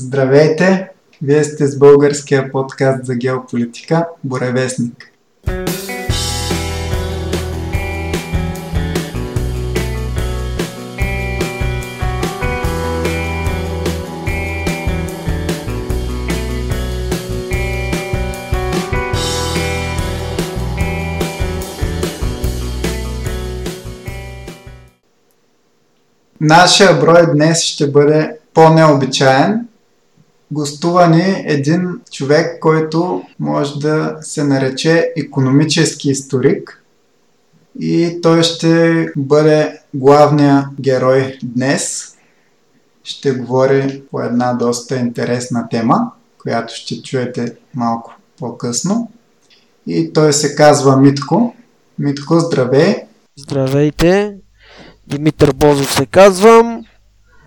Здравейте! Вие сте с българския подкаст за геополитика Боревестник. Нашия брой днес ще бъде по-необичаен. Гостува ни един човек, който може да се нарече економически историк и той ще бъде главния герой днес. Ще говори по една доста интересна тема, която ще чуете малко по-късно. И той се казва Митко. Митко, здравей! Здравейте! Димитър Бозов се казвам.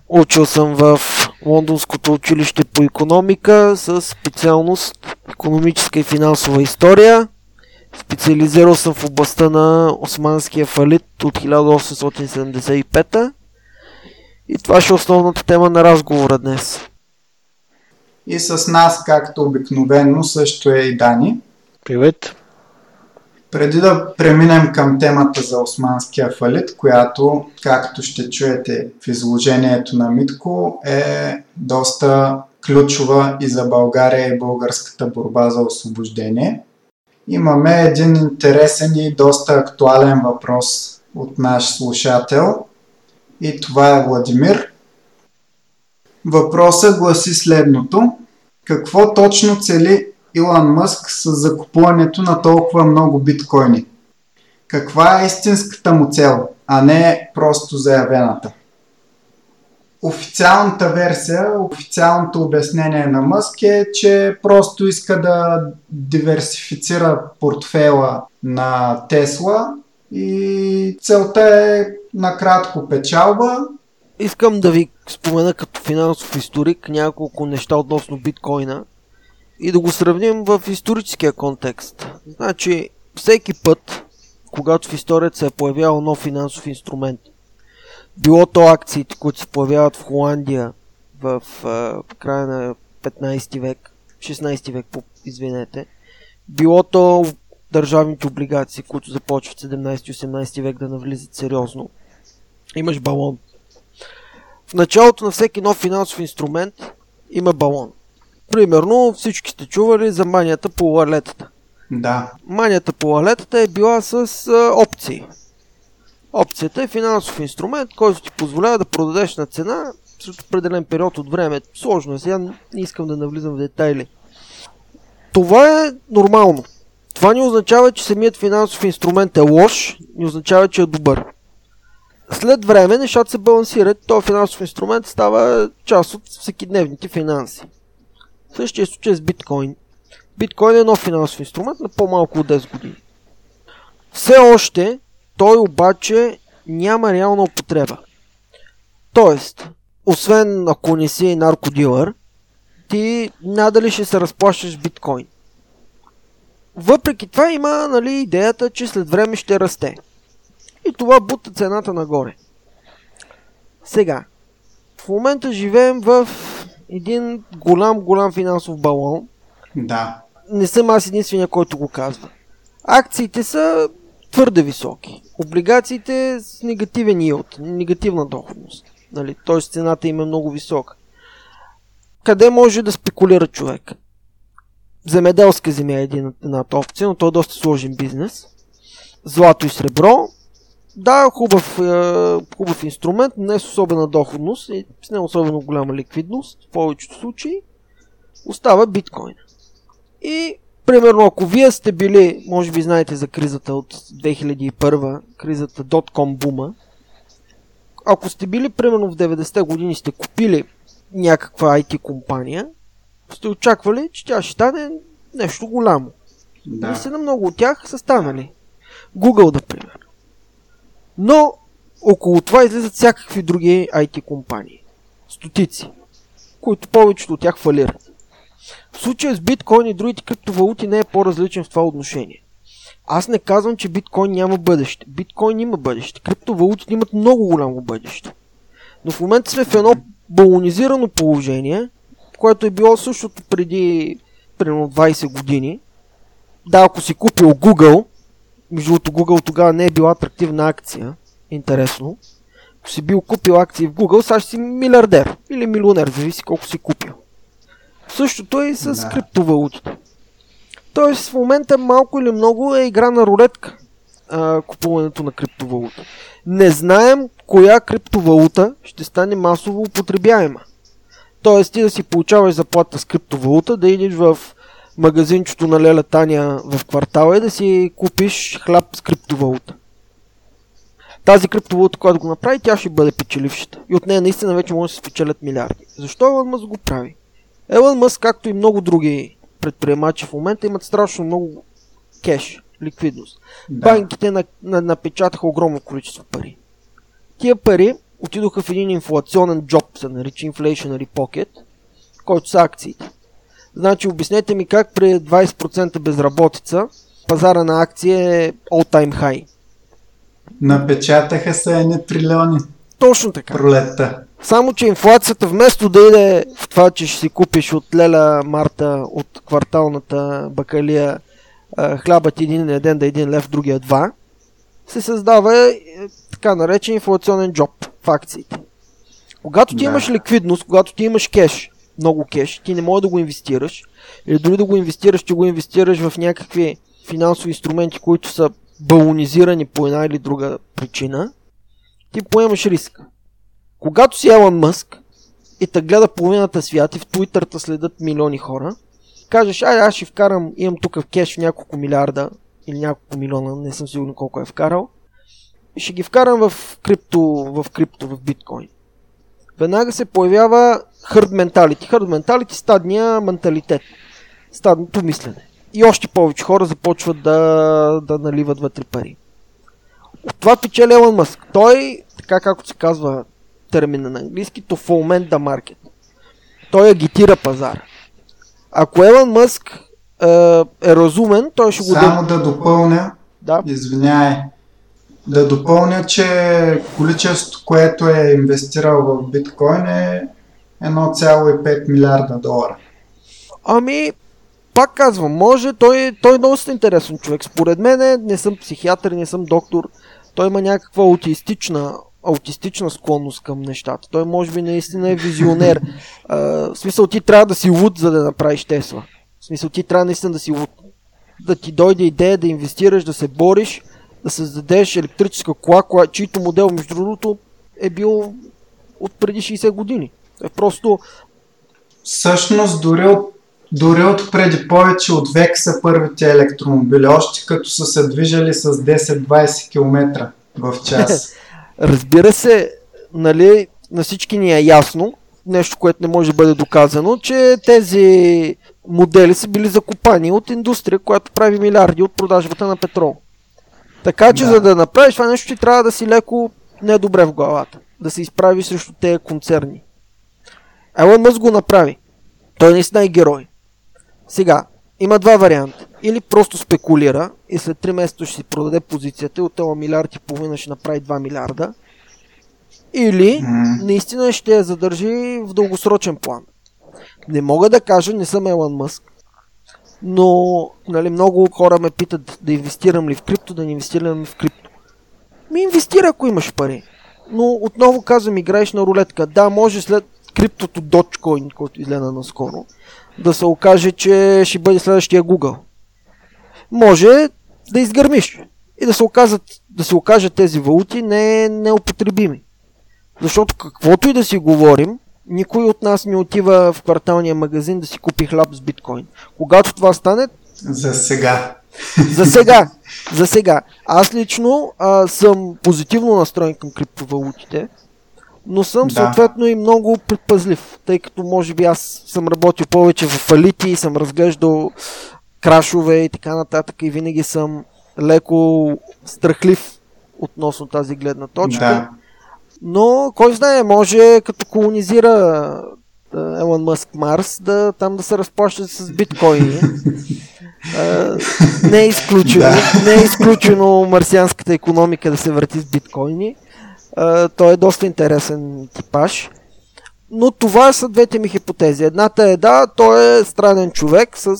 Учил съм в Лондонското училище по економика с специалност економическа и финансова история. Специализирал съм в областта на османския фалит от 1875 и това ще е основната тема на разговора днес. И с нас, както обикновено, също е и Дани. Привет! Преди да преминем към темата за османския фалит, която, както ще чуете в изложението на Митко, е доста ключова и за България и българската борба за освобождение. Имаме един интересен и доста актуален въпрос от наш слушател и това е Владимир. Въпросът гласи следното. Какво точно цели Илон Мъск с закупуването на толкова много биткоини? Каква е истинската му цел, а не просто заявената? Официалната версия, официалното обяснение на Мъск е, че просто иска да диверсифицира портфела на Тесла и целта е накратко печалба. Искам да ви спомена като финансов историк няколко неща относно биткоина и да го сравним в историческия контекст. Значи, всеки път, когато в историята се е появявал нов финансов инструмент, било то акциите, които се появяват в Холандия в в края на 15 век, 16 век, извинете, било то държавните облигации, които започват 17-18 век да навлизат сериозно. Имаш балон. В началото на всеки нов финансов инструмент има балон. Примерно всички сте чували за манията по лалетата. Да. Манията по лалетата е била с а, опции. Опцията е финансов инструмент, който ти позволява да продадеш на цена след определен период от време. Сложно е, сега не искам да навлизам в детайли. Това е нормално. Това не означава, че самият финансов инструмент е лош, не означава, че е добър. След време нещата се балансират, този финансов инструмент става част от всекидневните финанси. Същия случай с биткоин. Биткоин е нов финансов инструмент на по-малко от 10 години. Все още той обаче няма реална употреба. Тоест, освен ако не си наркодилър, ти надали ще се разплащаш биткоин. Въпреки това има нали, идеята, че след време ще расте. И това бута цената нагоре. Сега, в момента живеем в един голям, голям финансов балон. Да. Не съм аз единствения, който го казва. Акциите са твърде високи. Облигациите с негативен yield, негативна доходност. Нали? Т.е. цената им е много висока. Къде може да спекулира човек? Земеделска земя е един, едната опция, но то е доста сложен бизнес. Злато и сребро. Да, хубав, е, хубав инструмент, не с особена доходност и с не особено голяма ликвидност, в повечето случаи, остава биткоин. И, примерно, ако вие сте били, може би знаете за кризата от 2001, кризата .com бума, ако сте били, примерно, в 90-те години сте купили някаква IT компания, сте очаквали, че тя ще стане нещо голямо. Да. Наистина много от тях са станали. Google, например. Но около това излизат всякакви други IT компании. Стотици. Които повечето от тях фалират. В случая с биткоин и другите криптовалути не е по-различен в това отношение. Аз не казвам, че биткоин няма бъдеще. Биткоин има бъдеще. Криптовалутите имат много голямо бъдеще. Но в момента сме в едно балонизирано положение, което е било същото преди примерно 20 години. Да, ако си купил Google, между другото Google тогава не е била атрактивна акция, интересно. Ако си бил купил акции в Google, сега ще си милиардер или милионер, зависи колко си купил. Същото е и с да. криптовалутите. Тоест в момента малко или много е игра на рулетка а, купуването на криптовалута. Не знаем коя криптовалута ще стане масово употребяема. Тоест ти да си получаваш заплата с криптовалута, да идиш в магазинчето на Леля Таня в квартала и да си купиш хляб с криптовалута. Тази криптовалута, която го направи, тя ще бъде печелившата. И от нея наистина вече може да се спечелят милиарди. Защо Елън Мъск го прави? Елън Мъск, както и много други предприемачи в момента, имат страшно много кеш, ликвидност. Да. Банките на, на, напечатаха огромно количество пари. Тия пари отидоха в един инфлационен джоб, се нарича Inflationary Pocket, който са акциите. Значи обяснете ми как при 20% безработица пазара на акции е all-time high. Напечатаха се едни трилиони. Точно така. Пролетта. Само, че инфлацията вместо да иде в това, че ще си купиш от Леля Марта от кварталната бакалия хлябът един ден да е един лев, другия два, се създава е, така наречен инфлационен джоб в акциите. Когато ти да. имаш ликвидност, когато ти имаш кеш, много кеш, ти не можеш да го инвестираш, или дори да го инвестираш, ти го инвестираш в някакви финансови инструменти, които са балонизирани по една или друга причина, ти поемаш риск. Когато си Елън Мъск и те гледа половината свят и в Твитър следят милиони хора, кажеш, ай, аз ще вкарам, имам тук в кеш няколко милиарда или няколко милиона, не съм сигурен колко е вкарал, ще ги вкарам в крипто, в крипто, в биткоин. Веднага се появява herd mentality. Herd mentality стадния менталитет. Стадното мислене. И още повече хора започват да, да наливат вътре пари. От това печели Елон Мъск. Той, така както се казва термина на английски, то фолмент да маркет. Той агитира пазара. Ако Елон Мъск е, е разумен, той ще го... Само да допълня, да. извиняй, да допълня, че количеството, което е инвестирал в биткоин е 1,5 милиарда долара. Ами, пак казвам, може, той, той е доста интересен човек. Според мен не съм психиатър, не съм доктор. Той има някаква аутистична, аутистична склонност към нещата. Той може би наистина е визионер. А, в смисъл ти трябва да си луд, за да направиш Тесла. В смисъл ти трябва наистина да си луд. Да ти дойде идея да инвестираш, да се бориш, да създадеш електрическа кола, кола чийто модел, между другото, е бил от преди 60 години. Е просто... Всъщност, дори от, дори от преди повече от век са първите електромобили, още като са се движали с 10-20 км в час. Разбира се, нали, на всички ни е ясно, нещо, което не може да бъде доказано, че тези модели са били закупани от индустрия, която прави милиарди от продажбата на петрол. Така че, да. за да направиш това нещо, ти трябва да си леко недобре в главата. Да се изправи срещу тези концерни. Елон Мъс го направи. Той наистина е герой. Сега, има два варианта. Или просто спекулира и след 3 месеца ще си продаде позицията и от това милиард и половина ще направи 2 милиарда. Или mm. наистина ще я задържи в дългосрочен план. Не мога да кажа, не съм Елон Мъск, но нали, много хора ме питат да инвестирам ли в крипто, да не инвестирам ли в крипто. Ми инвестира, ако имаш пари. Но отново казвам, играеш на рулетка. Да, може след криптото Dogecoin, който излезе наскоро, да се окаже, че ще бъде следващия Google. Може да изгърмиш и да се, оказат, да се окажат тези валути не, неупотребими. Защото каквото и да си говорим, никой от нас не отива в кварталния магазин да си купи хляб с биткоин. Когато това стане... За сега. За сега. За сега. Аз лично а, съм позитивно настроен към криптовалутите, но съм да. съответно и много предпазлив, тъй като може би аз съм работил повече в фалити и съм разглеждал крашове и така нататък и винаги съм леко страхлив относно тази гледна точка. Да. Но, кой знае, може като колонизира Елон Мъск Марс, да, там да се разплащат с биткоини. не е изключено, да. не е изключено марсианската економика да се върти с биткоини. той е доста интересен типаж. но това са двете ми хипотези. Едната е да, той е странен човек с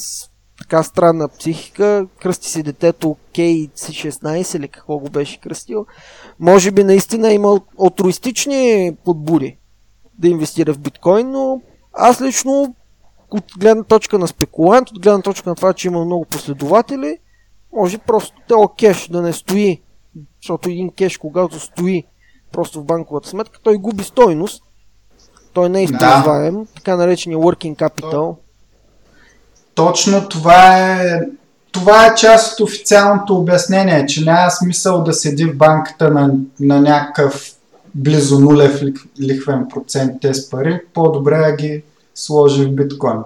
така странна психика, кръсти си детето KC16 или какво го беше кръстил. Може би наистина има алтруистични подбуди да инвестира в биткоин, но аз лично от гледна точка на спекулант, от гледна точка на това, че има много последователи, може просто тело кеш да не стои, защото един кеш, когато стои просто в банковата сметка, той губи стойност. Той не е използваем, да. така наречения working capital. Точно това е това е част от официалното обяснение, че няма смисъл да седи в банката на, на някакъв близо нулев лихвен процент тези пари, по-добре да ги сложи в биткоин.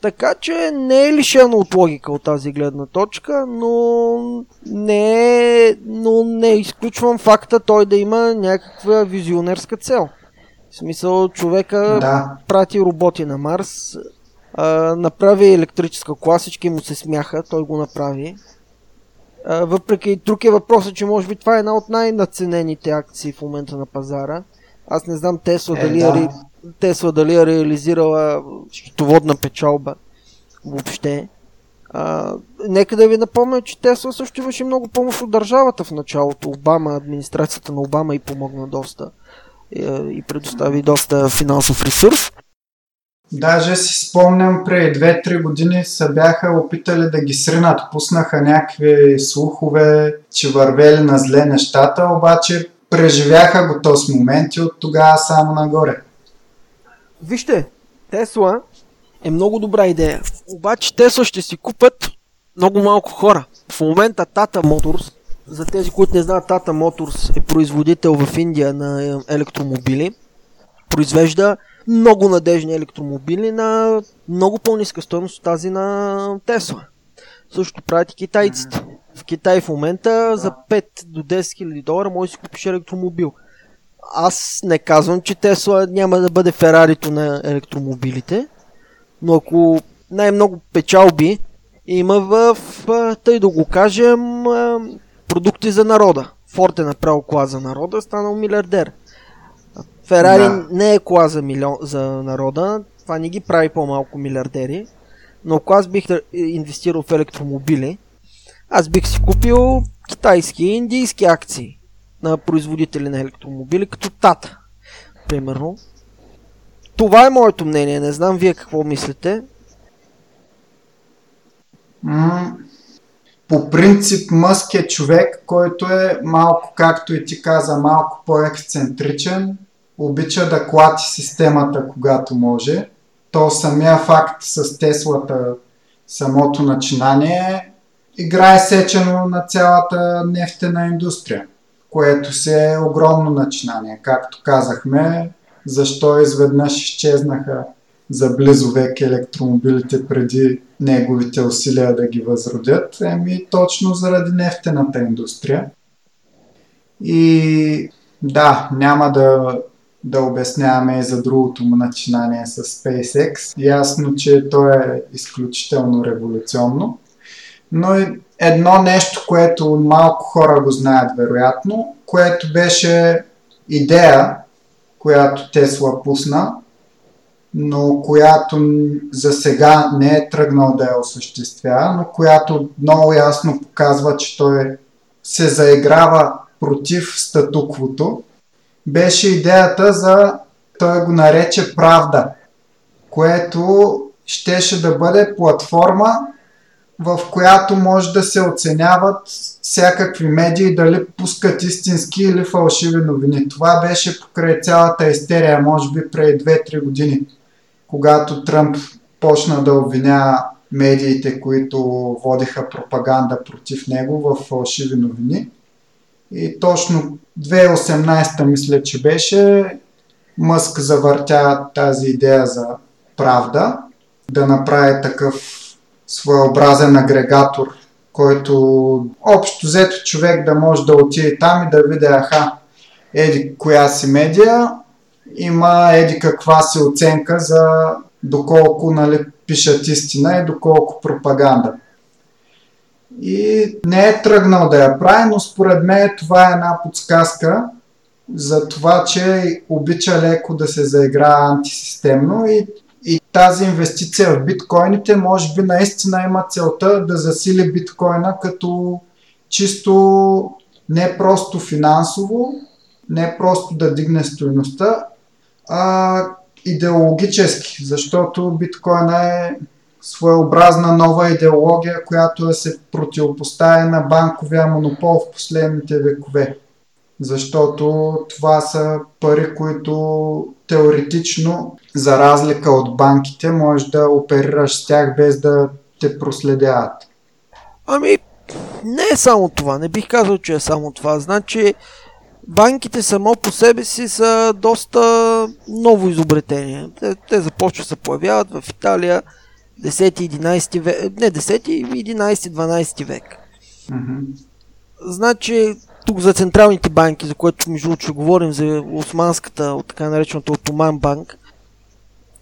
Така че не е лишено от логика от тази гледна точка, но не, е, но не изключвам факта той да има някаква визионерска цел. В смисъл човека да. прати роботи на Марс, а, направи електрическа кола, всички му се смяха, той го направи. А, въпреки друг е въпросът, че може би това е една от най-наценените акции в момента на пазара. Аз не знам Тесла, е, дали, да. е, Тесла дали е реализирала счетоводна печалба въобще. А, нека да ви напомня, че Тесла също имаше много помощ от държавата в началото. Обама, администрацията на Обама и помогна доста и, и предостави доста финансов ресурс. Даже си спомням, преди 2-3 години се бяха опитали да ги сринат. Пуснаха някакви слухове, че вървели на зле нещата, обаче преживяха го този момент и от тогава само нагоре. Вижте, Тесла е много добра идея. Обаче Тесла ще си купят много малко хора. В момента Tata Motors, за тези, които не знаят, Tata Motors е производител в Индия на електромобили. Произвежда много надежни електромобили на много по-ниска стоеност от тази на Тесла. Също правят и китайците. В Китай в момента за 5 до 10 хиляди долара може да си купиш електромобил. Аз не казвам, че Тесла няма да бъде Ферарито на електромобилите, но ако най-много печалби има в, тъй да го кажем, продукти за народа. Форд е направил кола за народа, станал милиардер. Ферари да. не е кола за, милион, за народа, това не ги прави по-малко милиардери, но ако аз бих инвестирал в електромобили, аз бих си купил китайски и индийски акции на производители на електромобили, като Тата, примерно. Това е моето мнение, не знам вие какво мислите. по принцип Мъск е човек, който е малко, както и ти каза, малко по-ексцентричен, обича да клати системата, когато може. То самия факт с Теслата, самото начинание, играе сечено на цялата нефтена индустрия, което се е огромно начинание. Както казахме, защо изведнъж изчезнаха за близо век електромобилите преди неговите усилия да ги възродят, еми точно заради нефтената индустрия. И да, няма да да обясняваме и за другото му начинание с SpaceX. Ясно, че то е изключително революционно. Но едно нещо, което малко хора го знаят вероятно, което беше идея, която Тесла пусна, но която за сега не е тръгнал да я осъществява, но която много ясно показва, че той се заиграва против статуквото беше идеята за, той го нарече правда, което щеше да бъде платформа, в която може да се оценяват всякакви медии дали пускат истински или фалшиви новини. Това беше покрай цялата истерия, може би преди 2-3 години, когато Тръмп почна да обвиня медиите, които водиха пропаганда против него в фалшиви новини. И точно 2018 мисля, че беше, Мъск завъртя тази идея за правда, да направи такъв своеобразен агрегатор, който общо взето човек да може да отиде там и да види, аха, еди коя си медия, има еди каква си оценка за доколко нали, пишат истина и доколко пропаганда и не е тръгнал да я прави, но според мен това е една подсказка за това, че обича леко да се заиграе антисистемно и, и тази инвестиция в биткоините може би наистина има целта да засили биткоина като чисто не просто финансово, не просто да дигне стоеността, а идеологически, защото биткоина е своеобразна нова идеология, която да се противопоставя на банковия монопол в последните векове. Защото това са пари, които теоретично, за разлика от банките, можеш да оперираш с тях без да те проследяват. Ами, не е само това. Не бих казал, че е само това. Значи, банките само по себе си са доста ново изобретение. Те, те започват да се появяват в Италия 10-11 век, не 10-11-12 век. Mm-hmm. Значи, тук за централните банки, за което между другото ще говорим за османската, от така наречената Отоман банк,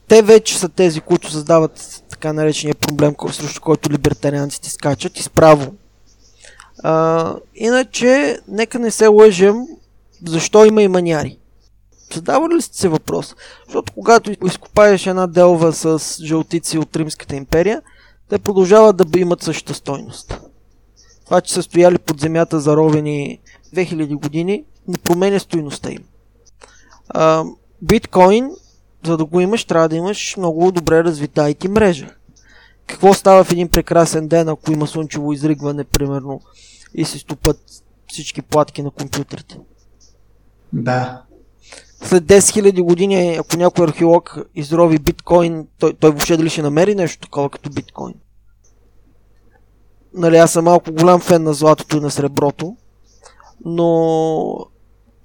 те вече са тези, които създават така наречения проблем, срещу който либертарианците скачат и справо. А, иначе, нека не се лъжем, защо има и маняри. Задавали ли сте се въпрос? Защото когато изкопаеш една делва с жълтици от Римската империя, те продължават да имат същата стойност. Това, че са стояли под земята заровени 2000 години, не променя стойността им. А, биткоин, за да го имаш, трябва да имаш много добре развита IT мрежа. Какво става в един прекрасен ден, ако има слънчево изригване, примерно, и се стопат всички платки на компютрите? Да. След 10 000 години, ако някой археолог изрови биткоин, той, той въобще дали ще намери нещо такова като биткоин? Нали, аз съм малко голям фен на златото и на среброто, но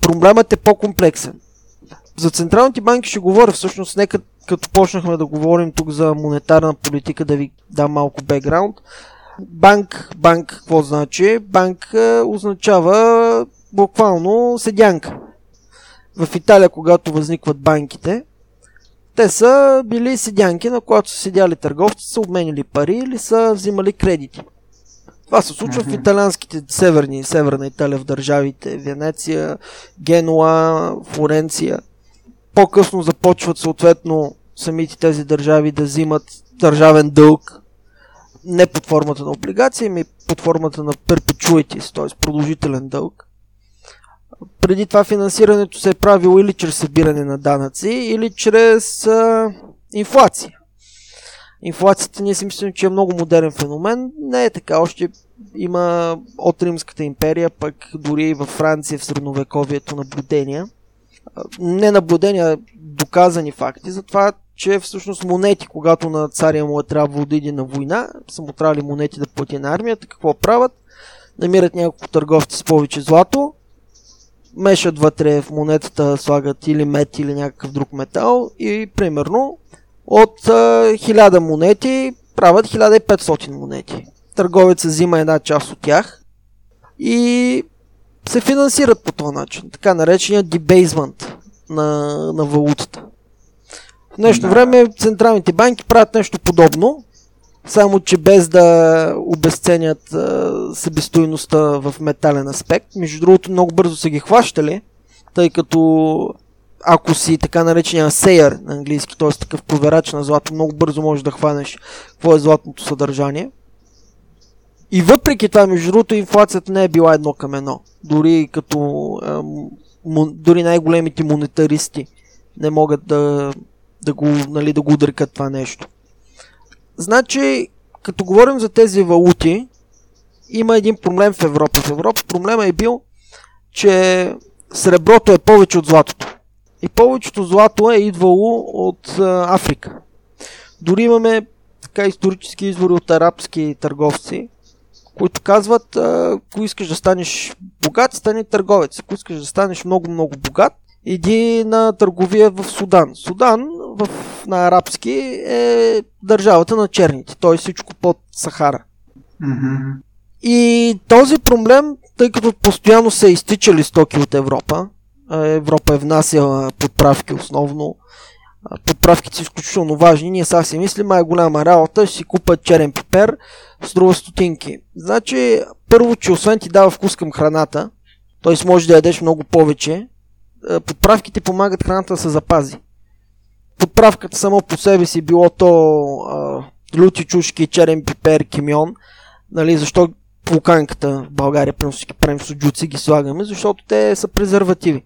проблемът е по-комплексен. За централните банки ще говоря всъщност, нека като почнахме да говорим тук за монетарна политика, да ви дам малко бекграунд. Банк, банк, какво значи? Банк е, означава буквално седянка в Италия, когато възникват банките, те са били седянки, на които са седяли търговци, са обменили пари или са взимали кредити. Това се случва mm-hmm. в италианските северни, северна Италия, в държавите Венеция, Генуа, Флоренция. По-късно започват съответно самите тези държави да взимат държавен дълг, не под формата на облигация, ами под формата на перпечуитис, т.е. продължителен дълг преди това финансирането се е правило или чрез събиране на данъци, или чрез а, инфлация. Инфлацията ние си мислим, че е много модерен феномен. Не е така. Още има от Римската империя, пък дори и във Франция в средновековието наблюдения. Не наблюдения, доказани факти за това, че всъщност монети, когато на царя му е трябвало да иде на война, са му трябвали монети да плати на армията, какво правят? Намират няколко търговци с повече злато, мешат вътре в монетата, слагат или мет или някакъв друг метал и примерно от а, 1000 монети правят 1500 монети. Търговецът взима една част от тях и се финансират по този начин. Така наречения дебейзмент на, на валутата. В днешно да. време централните банки правят нещо подобно, само че без да обесценят себестойността в метален аспект. Между другото, много бързо са ги хващали, тъй като ако си така наречения сейър на английски, т.е. такъв проверач на злато, много бързо можеш да хванеш какво е златното съдържание. И въпреки това, между другото, инфлацията не е била едно към едно. Дори като ам, дори най-големите монетаристи не могат да, да, го, нали, да го това нещо. Значи, като говорим за тези валути, има един проблем в Европа. В Европа проблема е бил, че среброто е повече от златото. И повечето злато е идвало от Африка. Дори имаме така исторически извори от арабски търговци, които казват, ако искаш да станеш богат, стани търговец. Ако искаш да станеш много-много богат, иди на търговия в Судан. Судан в, на арабски е държавата на черните, т.е. всичко под Сахара. Mm-hmm. И този проблем, тъй като постоянно са изтичали стоки от Европа, Европа е внасяла подправки основно, подправките са изключително важни, ние сега си мислим, а е голяма работа, ще си купат черен пипер, струва стотинки. Значи, първо, че освен ти дава вкус към храната, т.е. може да ядеш много повече, подправките помагат храната да се запази. Подправката само по себе си било то а, люти чушки, черен пипер, кимион, нали, защо пулканката в България, при всички правим суджуци, ги слагаме, защото те са презервативи.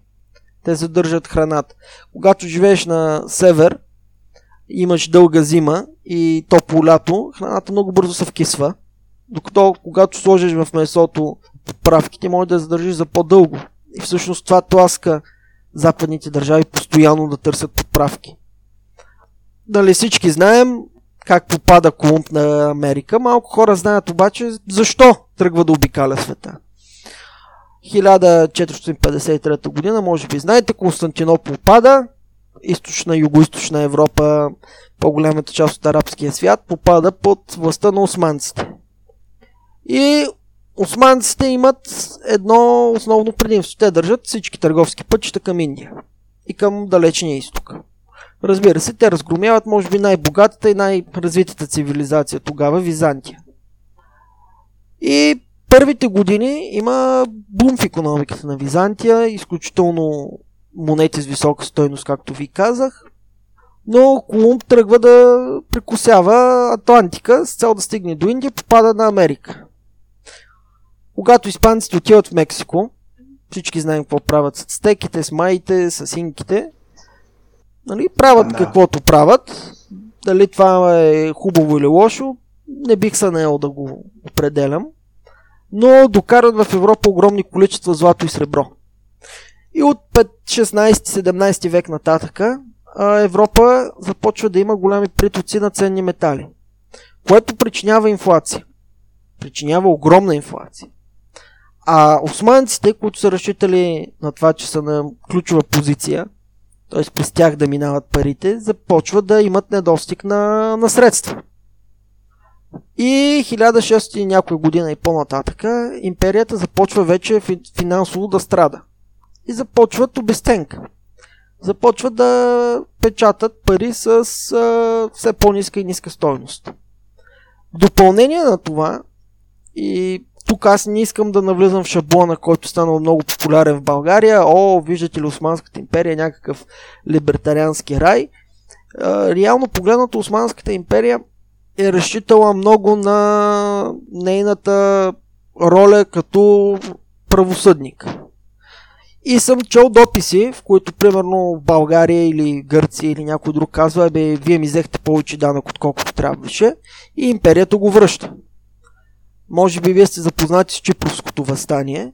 Те задържат храната. Когато живееш на север, имаш дълга зима и топло лято, храната много бързо се вкисва. Докато когато сложиш в месото поправките, може да задържиш за по-дълго. И всъщност това тласка западните държави постоянно да търсят поправки. Дали всички знаем как попада Колумб на Америка, малко хора знаят обаче защо тръгва да обикаля света. 1453 година, може би знаете, Константинопол пада, източна, юго-источна Европа, по-голямата част от арабския свят, попада под властта на османците. И османците имат едно основно предимство. Те държат всички търговски пътища към Индия и към далечния изток. Разбира се, те разгромяват може би най-богатата и най-развитата цивилизация тогава, Византия. И първите години има бум в економиката на Византия, изключително монети с висока стойност, както ви казах. Но Колумб тръгва да прекусява Атлантика с цел да стигне до Индия, попада на Америка. Когато испанците отиват в Мексико, всички знаем какво правят с стеките, с майите, с инките, нали, правят да. каквото правят. Дали това е хубаво или лошо, не бих се наел да го определям. Но докарат в Европа огромни количества злато и сребро. И от 16-17 век нататъка Европа започва да има големи притоци на ценни метали, което причинява инфлация. Причинява огромна инфлация. А османците, които са разчитали на това, че са на ключова позиция, т.е. през тях да минават парите, започват да имат недостиг на, на средства. И 1600 и някоя година и по-нататъка империята започва вече финансово да страда. И започват обестенка. Започват да печатат пари с а, все по-ниска и ниска стойност. В допълнение на това и тук аз не искам да навлизам в шаблона, който станал много популярен в България. О, виждате ли Османската империя, някакъв либертариански рай. Реално погледнато Османската империя е разчитала много на нейната роля като правосъдник. И съм чел дописи, в които примерно България или Гърция или някой друг казва, бе, вие ми взехте повече данък отколкото трябваше и империята го връща. Може би вие сте запознати с Чипровското възстание.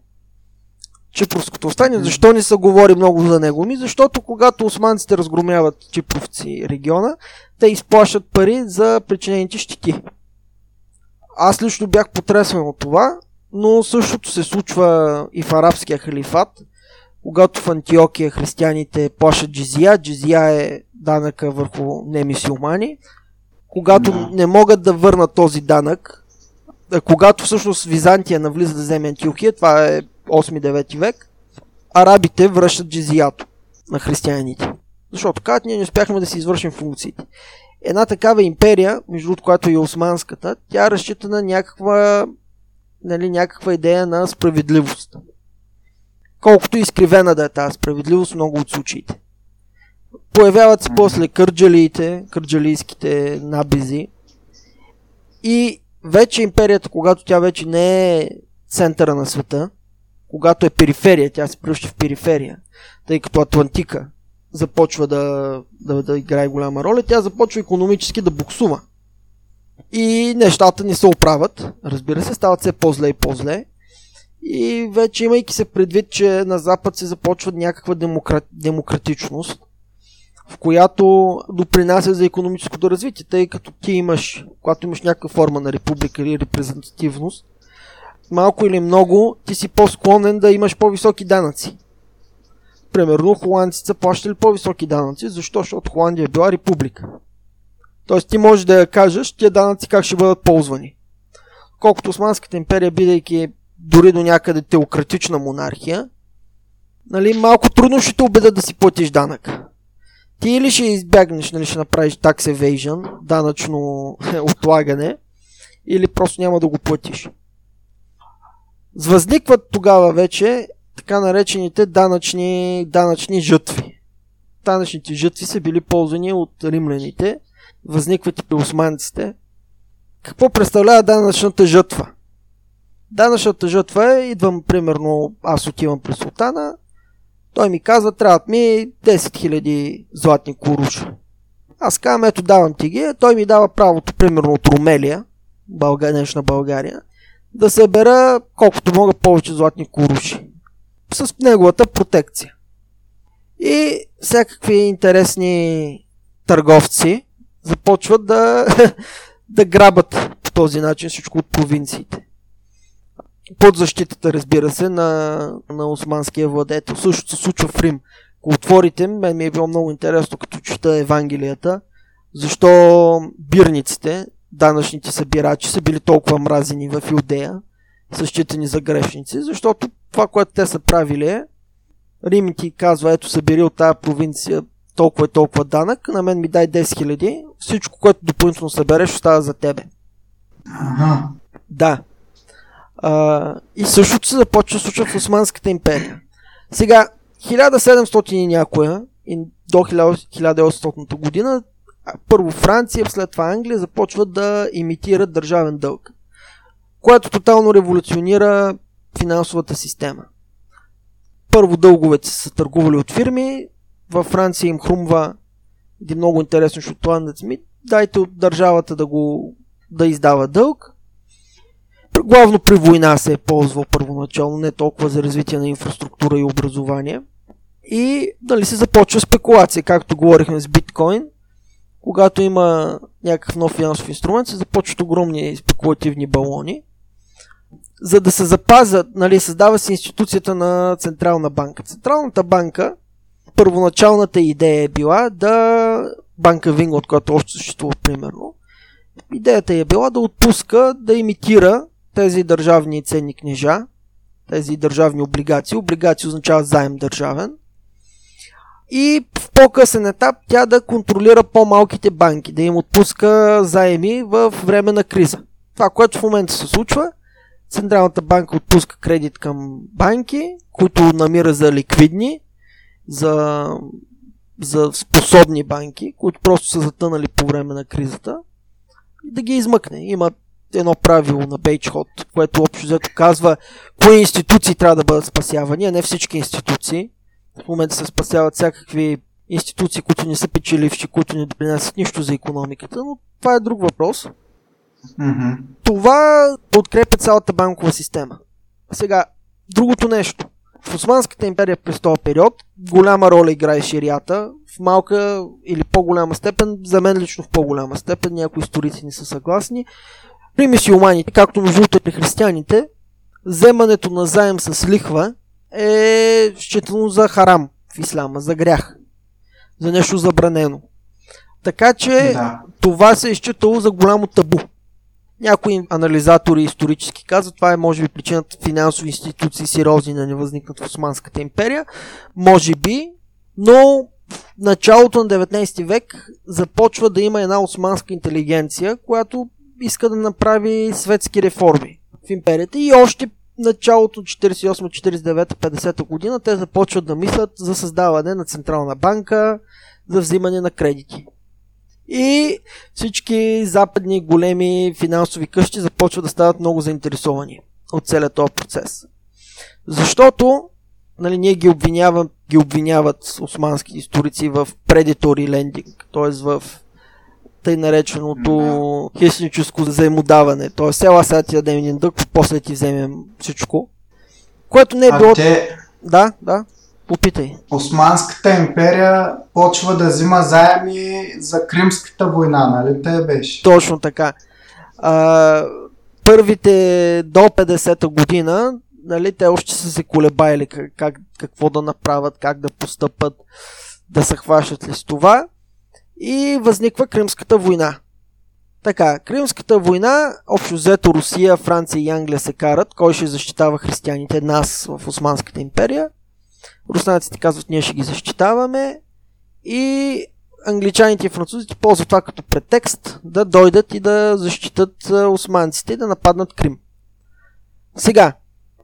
Чипровското възстание, защо не се говори много за него? Ми защото когато османците разгромяват Чипровци региона, те изплащат пари за причинените щити. Аз лично бях потресен от това, но същото се случва и в арабския халифат, когато в Антиокия християните плащат джизия, джизия е данъка върху немисиомани, когато no. не могат да върнат този данък, когато всъщност Византия навлиза да вземе Антиохия, това е 8-9 век, арабите връщат джизиято на християните. Защото казват, ние не успяхме да си извършим функциите. Една такава империя, между другото, която е османската, тя разчита на някаква, нали, някаква идея на справедливост. Колкото изкривена да е тази справедливост, много от случаите. Появяват се после кърджалиите, кърджалийските набези и вече империята, когато тя вече не е центъра на света, когато е периферия, тя се превръща в периферия, тъй като Атлантика започва да, да, да играе голяма роля, тя започва економически да буксува. И нещата не се оправят, разбира се, стават все по-зле и по-зле. И вече имайки се предвид, че на Запад се започва някаква демократ, демократичност, в която допринася за економическото развитие, тъй като ти имаш, когато имаш някаква форма на република или репрезентативност, малко или много ти си по-склонен да имаш по-високи данъци. Примерно холандците са плащали по-високи данъци, защо? Защото Холандия е била република. Тоест ти можеш да я кажеш тия данъци как ще бъдат ползвани. Колкото Османската империя, бидейки дори до някъде теократична монархия, нали, малко трудно ще те убедят да си платиш данък. Ти или ще избягнеш, нали, ще направиш tax evasion, данъчно отлагане, или просто няма да го платиш. Възникват тогава вече така наречените данъчни, данъчни жътви. Данъчните жътви са били ползвани от римляните, възникват и при османците. Какво представлява данъчната жътва? Данъчната жътва е, идвам примерно, аз отивам при султана, той ми казва, трябват ми 10 000 златни куруша. Аз казвам, ето давам ти ги, той ми дава правото, примерно от Румелия, България, днешна България, да събера колкото мога повече златни куруши. С неговата протекция. И всякакви интересни търговци започват да, да грабат по този начин всичко от провинциите. Под защитата, разбира се, на, на османския владетел. Също се случва в Рим. Ако отворите, мен ми е било много интересно, като чета Евангелията, защо бирниците, данъчните събирачи са били толкова мразени в Иудея, са считани за грешници, защото това, което те са правили е, Рим ти казва, ето събери от тази провинция толкова и толкова данък, на мен ми дай 10 000, всичко, което допълнително събереш, остава за тебе. Ага. Да. А, и същото се започва да случва в Османската империя. Сега, 1700 и някоя, и до 1800 година, първо Франция, след това Англия започват да имитират държавен дълг, което тотално революционира финансовата система. Първо дълговете са търгували от фирми, във Франция им хрумва един много интересен шотландец ми, дайте от държавата да го да издава дълг. Главно при война се е ползвал първоначално, не толкова за развитие на инфраструктура и образование. И нали, се започва спекулация, както говорихме с биткоин. Когато има някакъв нов финансов инструмент, се започват огромни спекулативни балони. За да се запазят, нали, създава се институцията на Централна банка. Централната банка, първоначалната идея е била да банка Винг, от която още съществува примерно, идеята е била да отпуска, да имитира тези държавни ценни книжа, тези държавни облигации. Облигации означава заем държавен. И в по-късен етап тя да контролира по-малките банки, да им отпуска заеми в време на криза. Това, което в момента се случва, Централната банка отпуска кредит към банки, които намира за ликвидни, за, за способни банки, които просто са затънали по време на кризата, да ги измъкне. Има едно правило на Бейчход, което общо взето казва кои институции трябва да бъдат спасявани, а не всички институции. В момента се спасяват всякакви институции, които не са печеливши, които не допринасят нищо за економиката, но това е друг въпрос. Mm-hmm. Това подкрепя цялата банкова система. Сега, другото нещо. В Османската империя през този период голяма роля играе ширията, в малка или по-голяма степен, за мен лично в по-голяма степен, някои историци не са съгласни. При мисиоманите, както между при християните, вземането на заем с лихва е считано за харам в исляма, за грях, за нещо забранено. Така че Да. това се е считало за голямо табу. Някои анализатори исторически казват, това е може би причината финансови институции сериозни да не възникнат в Османската империя. Може би, но в началото на 19 век започва да има една османска интелигенция, която иска да направи светски реформи в империята и още началото 48, 49, 50 година те започват да мислят за създаване на централна банка, за взимане на кредити. И всички западни големи финансови къщи започват да стават много заинтересовани от целият този процес. Защото нали, ние ги, обвинявам, ги обвиняват османски историци в predatory lending, т.е. в тъй нареченото хищническо заемодаване. Т.е. села сега ти дадем един дък, после ти вземем всичко. Което не е било... А те, Да, да, попитай. Османската империя почва да взима заеми за Кримската война, нали те беше? Точно така. А, първите до 50-та година, нали, те още са се колебаели как, как, какво да направят, как да постъпат, да се хващат ли с това. И възниква Кримската война. Така, Кримската война, общо взето Русия, Франция и Англия се карат, кой ще защитава християните, нас в Османската империя. Руснаците казват, ние ще ги защитаваме. И англичаните и французите ползват това като претекст да дойдат и да защитат османците и да нападнат Крим. Сега,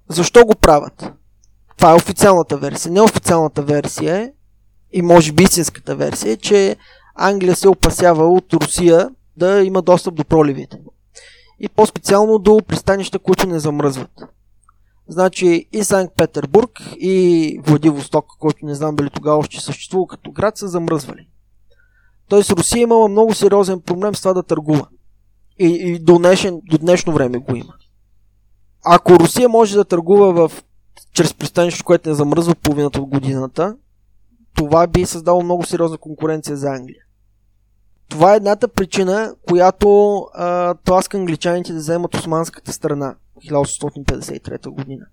защо го правят? Това е официалната версия. Неофициалната версия е, и може би истинската версия е, че Англия се опасява от Русия да има достъп до проливите. И по-специално до пристанища, които не замръзват. Значи и Санкт Петербург и Владивосток, който не знам дали тогава още съществува като град, са замръзвали. Тоест Русия имала много сериозен проблем с това да търгува. И, и до, днешен, до днешно време го има. Ако Русия може да търгува в, чрез пристанище, което не замръзва половината от годината, това би създало много сериозна конкуренция за Англия. Това е едната причина, която а, тласка англичаните да вземат османската страна 1853 година.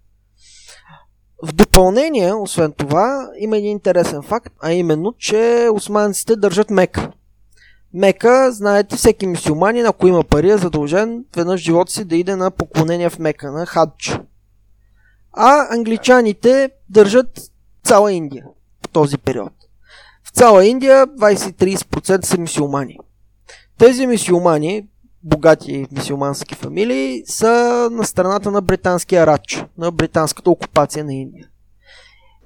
В допълнение, освен това, има един интересен факт, а именно, че османците държат Мека. Мека, знаете, всеки мусулманин, ако има пари, е задължен веднъж в живота си да иде на поклонение в Мека, на хадж. А англичаните държат цяла Индия в този период. Цяла Индия 20-30% са мусулмани. Тези мусулмани, богати мусулмански фамилии, са на страната на британския рач, на британската окупация на Индия.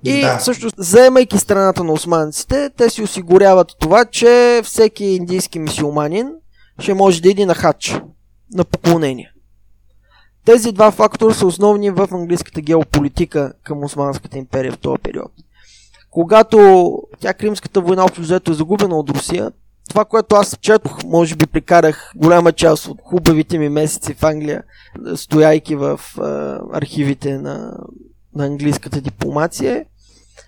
И да. също, заемайки страната на османците, те си осигуряват това, че всеки индийски мусулманин ще може да иде на хач, на поклонение. Тези два фактора са основни в английската геополитика към Османската империя в този период. Когато тя Кримската война общо е загубена от Русия, това, което аз четох, може би прикарах голяма част от хубавите ми месеци в Англия, стояйки в е, архивите на, на английската дипломация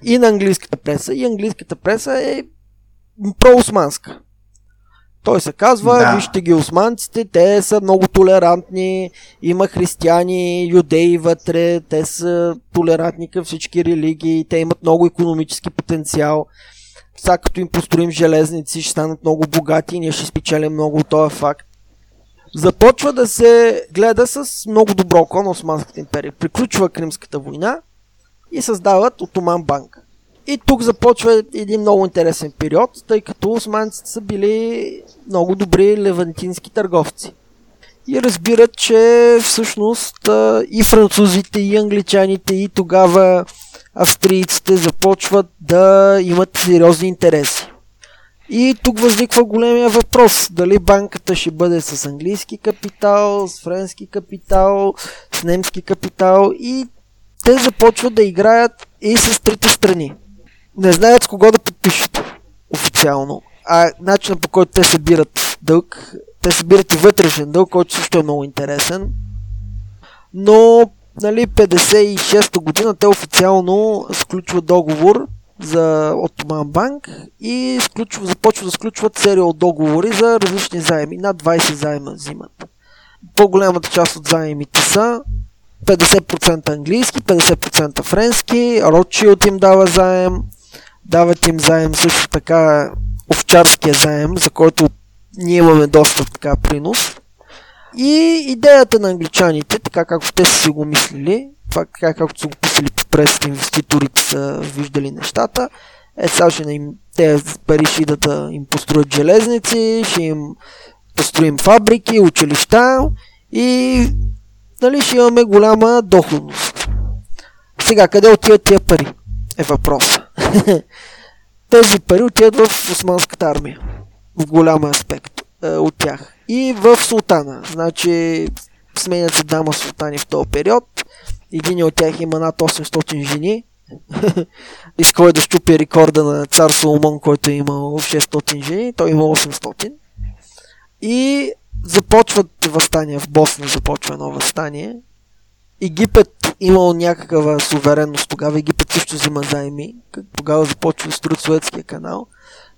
и на английската преса. И английската преса е проосманска. Той се казва, да. вижте ги османците, те са много толерантни, има християни, юдеи вътре, те са толерантни към всички религии, те имат много економически потенциал сега като им построим железници, ще станат много богати и ние ще спечелим много от този факт. Започва да се гледа с много добро око на Османската империя. Приключва Кримската война и създават Отоман банк. И тук започва един много интересен период, тъй като османците са били много добри левантински търговци. И разбират, че всъщност и французите, и англичаните, и тогава австрийците започват да имат сериозни интереси. И тук възниква големия въпрос. Дали банката ще бъде с английски капитал, с френски капитал, с немски капитал и те започват да играят и с трите страни. Не знаят с кого да подпишат официално. А начинът по който те събират дълг, те събират и вътрешен дълг, който също е много интересен. Но нали, 56-та година те официално сключват договор за Отоман банк и сключва, започва да сключват серия от договори за различни заеми. Над 20 заема взимат. По-голямата част от заемите са 50% английски, 50% френски, Ротшилд им дава заем, дават им заем също така овчарския заем, за който ние имаме доста така принос. И идеята на англичаните, така както те са си го мислили, това така както са го писали по пресата, инвеститорите са виждали нещата, е сега ще им, те пари ще идат да им построят железници, ще им построим фабрики, училища и нали, ще имаме голяма доходност. Сега, къде отиват тия пари? Е въпрос. Тези пари отиват в османската армия. В голям аспект е, от тях и в Султана. Значи сменят се дама султани в този период. Един от тях има над 800 жени. Искал е да щупи рекорда на цар Соломон, който е имал 600 жени. Той има 800. И започват възстания в Босна, започва едно възстание. Египет имал някаква суверенност тогава. Египет също взима заеми. Тогава започва да строят Суетския канал.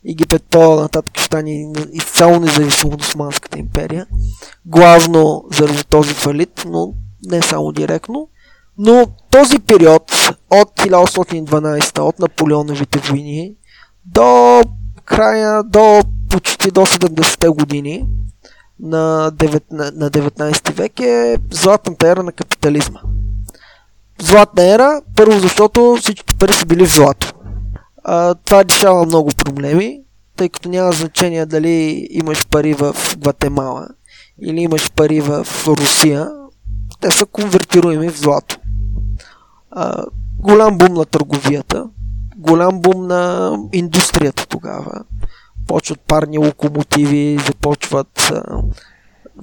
Египет по-нататък ще стане изцяло независимо от Османската империя. Главно заради този фалит, но не само директно. Но този период от 1812, от Наполеоновите войни, до края, до почти до 70-те години на, 9, на 19 век е златната ера на капитализма. Златна ера, първо защото всички пари са били в злато. А, това решава много проблеми, тъй като няма значение дали имаш пари в Гватемала или имаш пари в Русия, те са конвертируеми в злато. А, голям бум на търговията, голям бум на индустрията тогава. Почват парни локомотиви, започват а,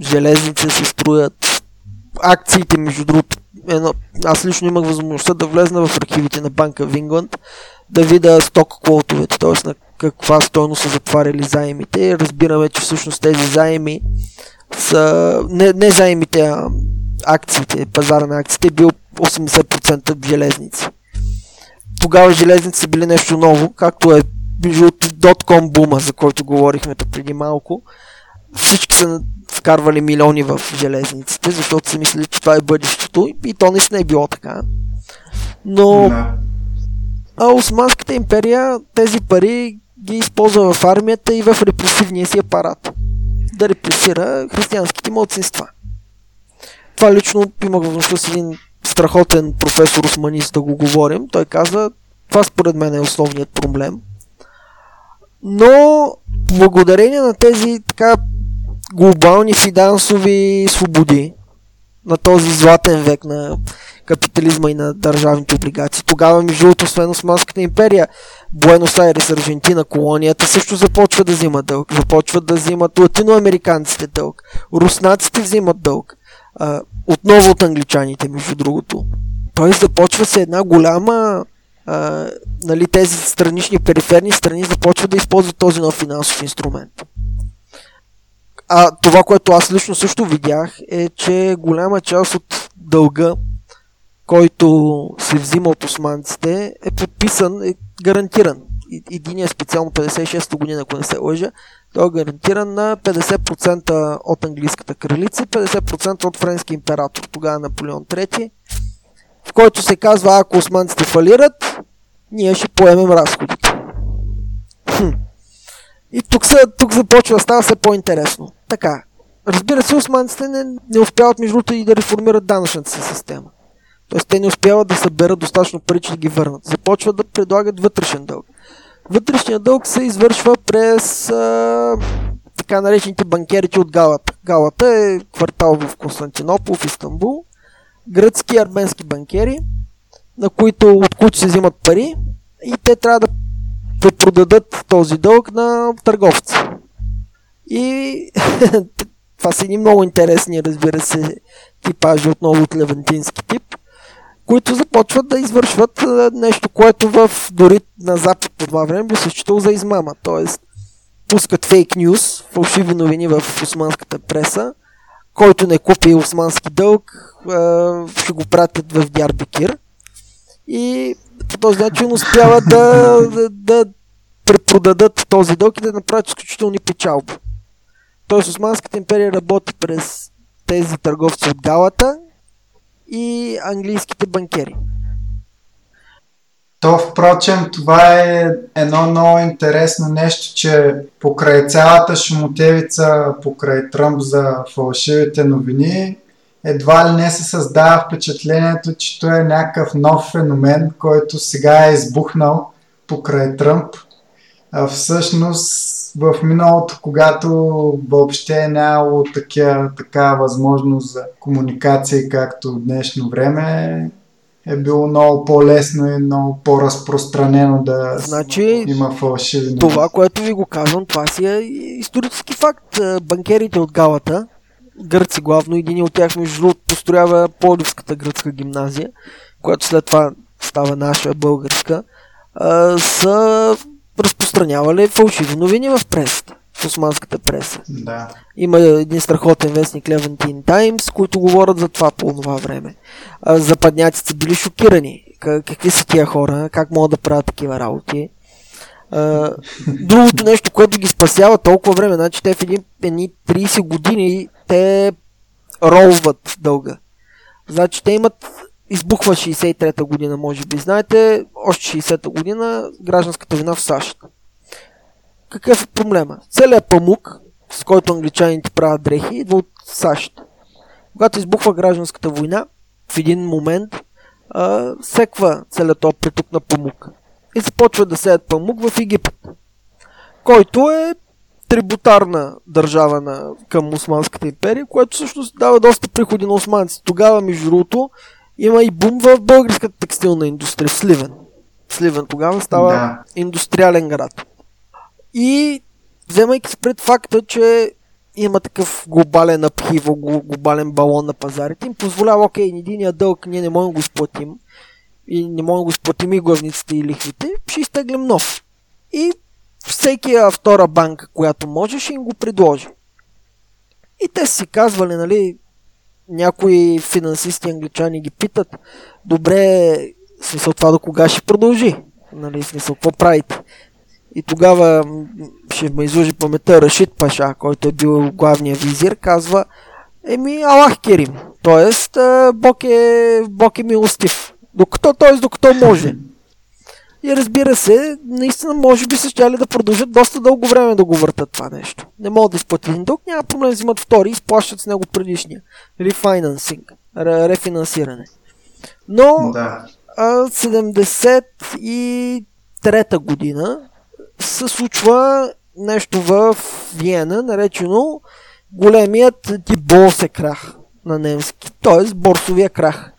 железници се строят, акциите, между другото, едно, аз лично имах възможността да влезна в архивите на банка в Ингланд, да видя сток квотовете, т.е. на каква стойност са затваряли заемите. Разбираме, че всъщност тези заеми са не, не заемите, а акциите, пазара на акциите е бил 80% железници. Тогава железници са били нещо ново, както е дотком бума, за който говорихме преди малко. Всички са вкарвали милиони в железниците, защото са мислили, че това е бъдещето и то наистина е било така. Но а Османската империя тези пари ги използва в армията и в репресивния си апарат. Да репресира християнските младсинства. Това лично имах възможността с един страхотен професор османист да го говорим. Той каза, това според мен е основният проблем. Но благодарение на тези така глобални финансови свободи на този златен век на капитализма и на държавните облигации. Тогава, между другото, освен Османската империя, Буенос Айрес, Аржентина, колонията също започва да взимат дълг. Започват да взимат латиноамериканците дълг. Руснаците взимат дълг. А, отново от англичаните, между другото. Тоест започва се една голяма а, нали, тези странични периферни страни започват да използват този нов финансов инструмент. А това, което аз лично също видях, е, че голяма част от дълга, който се взима от османците, е подписан, е гарантиран. Единият специално 56-та година, ако не се лъжа, той е гарантиран на 50% от английската кралица и 50% от френски император, тогава Наполеон III, в който се казва, ако османците фалират, ние ще поемем разходите. Хм. И тук, са, тук започва да става все по-интересно. Така, разбира се, османците не, не успяват между другото и да реформират данъчната си система. Тоест те не успяват да съберат достатъчно пари, че да ги върнат. Започват да предлагат вътрешен дълг. Вътрешният дълг се извършва през а, така наречените банкерите от Галата. Галата е квартал в Константинопол, в Истанбул. Гръцки и арменски банкери, на които, от които се взимат пари и те трябва да продадат този дълг на търговци. И това са едни много интересни, разбира се, типажи отново от левантински тип, които започват да извършват нещо, което в дори на Запад по това време би се считал за измама. Тоест, пускат фейк нюз, фалшиви новини в османската преса, който не купи османски дълг, ще го пратят в Дярбекир и по този начин успяват да, да, да препродадат този дълг и да направят изключителни печалби. Тоест Османската империя работи през тези търговци от Галата и английските банкери. То, впрочем, това е едно много интересно нещо, че покрай цялата шумотевица, покрай Тръмп за фалшивите новини, едва ли не се създава впечатлението, че той е някакъв нов феномен, който сега е избухнал покрай Тръмп. А всъщност в миналото, когато въобще е нямало такава, така възможност за комуникация, както в днешно време, е било много по-лесно и много по-разпространено да значи, има фалшиви. Това, което ви го казвам, това си е исторически факт. Банкерите от Галата, гърци главно, един от тях между другото построява Полювската гръцка гимназия, която след това става наша българска, са разпространявали фалшиви новини в пресата, в османската преса. Да. Има един страхотен вестник Левантин Таймс, които говорят за това по това време. Западняците били шокирани. Какви са тия хора, как могат да правят такива работи. другото нещо, което ги спасява толкова време, значи те в едни, едни 30 години те ролват дълга. Значи те имат избухва 63-та година, може би знаете, още 60-та година гражданската война в САЩ. Какъв е проблема? Целият памук, с който англичаните правят дрехи, идва от САЩ. Когато избухва гражданската война, в един момент а, секва целият този приток на памук. И започва да сеят памук в Египет, който е трибутарна държава на, към Османската империя, което всъщност дава доста приходи на османци. Тогава, между другото, има и бум в българската текстилна индустрия, в Сливен. Сливен тогава става Да. индустриален град. И вземайки пред факта, че има такъв глобален апхиво, глобален балон на пазарите, им позволява, окей, единия дълг ние не можем да го изплатим и не можем да го изплатим и главниците и лихвите, ще изтеглим нов. И всеки втора банка, която може, ще им го предложи. И те си казвали, нали, някои финансисти англичани ги питат, добре, смисъл това до кога ще продължи? Нали, смисъл, какво правите? И тогава ще ме излужи паметта Рашид Паша, който е бил главния визир, казва, еми Аллах Керим, т.е. Бог е, Бог е милостив. Докато, т.е. докато може. И разбира се, наистина може би са щяли да продължат доста дълго време да го въртат това нещо. Не могат да изплатят един дълг, няма проблем, взимат втори и изплащат с него предишния. Рефинансинг, ре- рефинансиране. Но Да. а, 73-та година се случва нещо в Виена, наречено големият диболсе крах на немски, т.е. борсовия крах.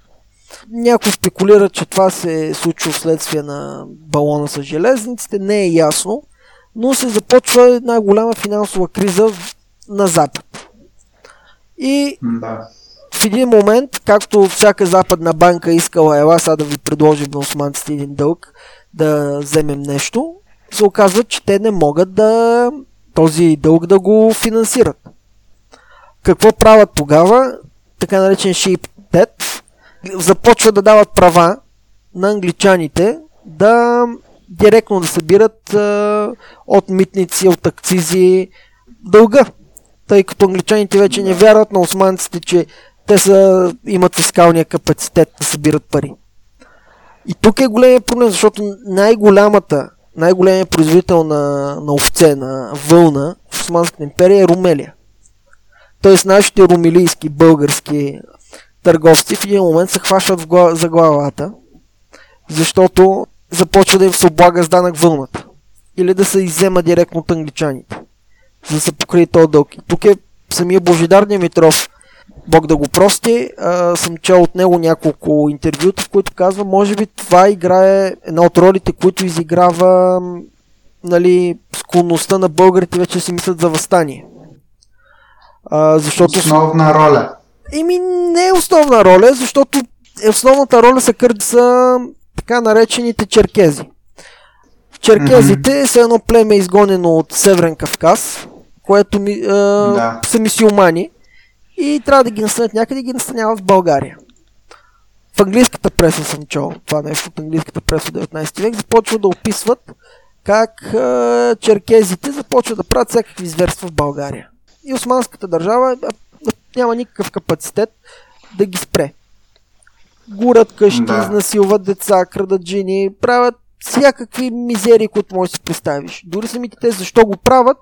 Някой спекулира, че това се е случило вследствие на балона с железниците, не е ясно, но се започва една голяма финансова криза на Запад. И Да. в един момент, както всяка западна банка искала, ела сега да ви предложим на османците един дълг, да вземем нещо, се оказва, че те не могат да този дълг да го финансират. Какво правят тогава? Така наречен Sheep Започва да дават права на англичаните да директно да събират а, от митници, от акцизи дълга. Тъй като англичаните вече не вярват на османците, че те са, имат фискалния капацитет да събират пари. И тук е големия проблем, защото най-голямата, най-големият производител на, на овце, на вълна в Османската империя е Румелия. Тоест нашите румелийски, български търговци в един момент се хващат гла- за главата, защото започва да им се облага с данък вълната. Или да се иззема директно от англичаните, за да се покрие този дълг. И тук е самия Божидар Димитров, Бог да го прости, а, съм чел от него няколко интервюта, в които казва, може би това играе една от ролите, които изиграва нали, склонността на българите вече си мислят за възстание. А, защото Основна роля. Еми, не е основна роля, защото основната роля са, кър... са така наречените черкези. Черкезите са едно племе изгонено от Северен Кавказ, което ми, е, Да. са мисиомани и трябва да ги настанят някъде и ги настаняват в България. В английската преса съм чел това нещо от английската преса от 19 век, започва да описват как е, черкезите започват да правят всякакви зверства в България. И османската държава е, е, няма никакъв капацитет да ги спре. Гурат къщи, Да. изнасилват деца, крадат жени, правят всякакви мизерии, които можеш да си представиш. Дори самите те защо го правят?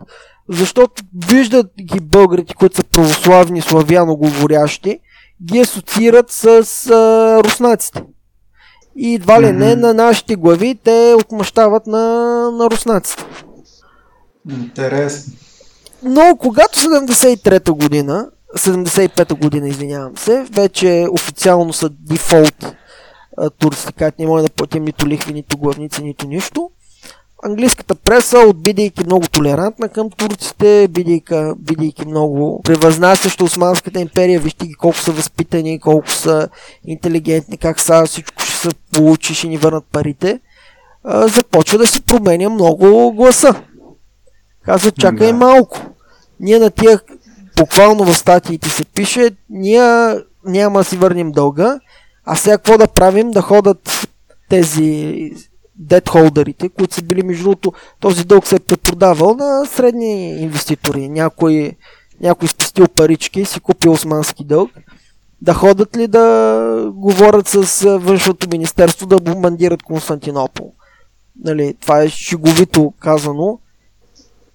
Защото виждат ги българите, които са православни, славяно говорящи, ги асоциират с а, руснаците. И едва ли не Мгм. на нашите глави те отмъщават на, на руснаците. Интересно. Но когато 73-та година, 75-та година, извинявам се, вече официално са дефолт турците, как не може да платим нито лихви, нито главници, нито нищо. Английската преса, от бидейки много толерантна към турците, бидейки, бидейки много превъзнасяща Османската империя, вижте ги колко са възпитани, колко са интелигентни, как са, всичко ще се получи, ще ни върнат парите, започва да си променя много гласа. Казва, чакай Да. малко. Ние на тия, буквално в статиите се пише, ние няма да си върнем дълга, а сега какво да правим? Да ходят тези дедхолдерите, които са били между другото, този дълг се е препродавал на средни инвеститори. Някой, някой спестил парички, си купил османски дълг. Да ходят ли да говорят с външното министерство да бомбандират Константинопол? Нали, това е шеговито казано.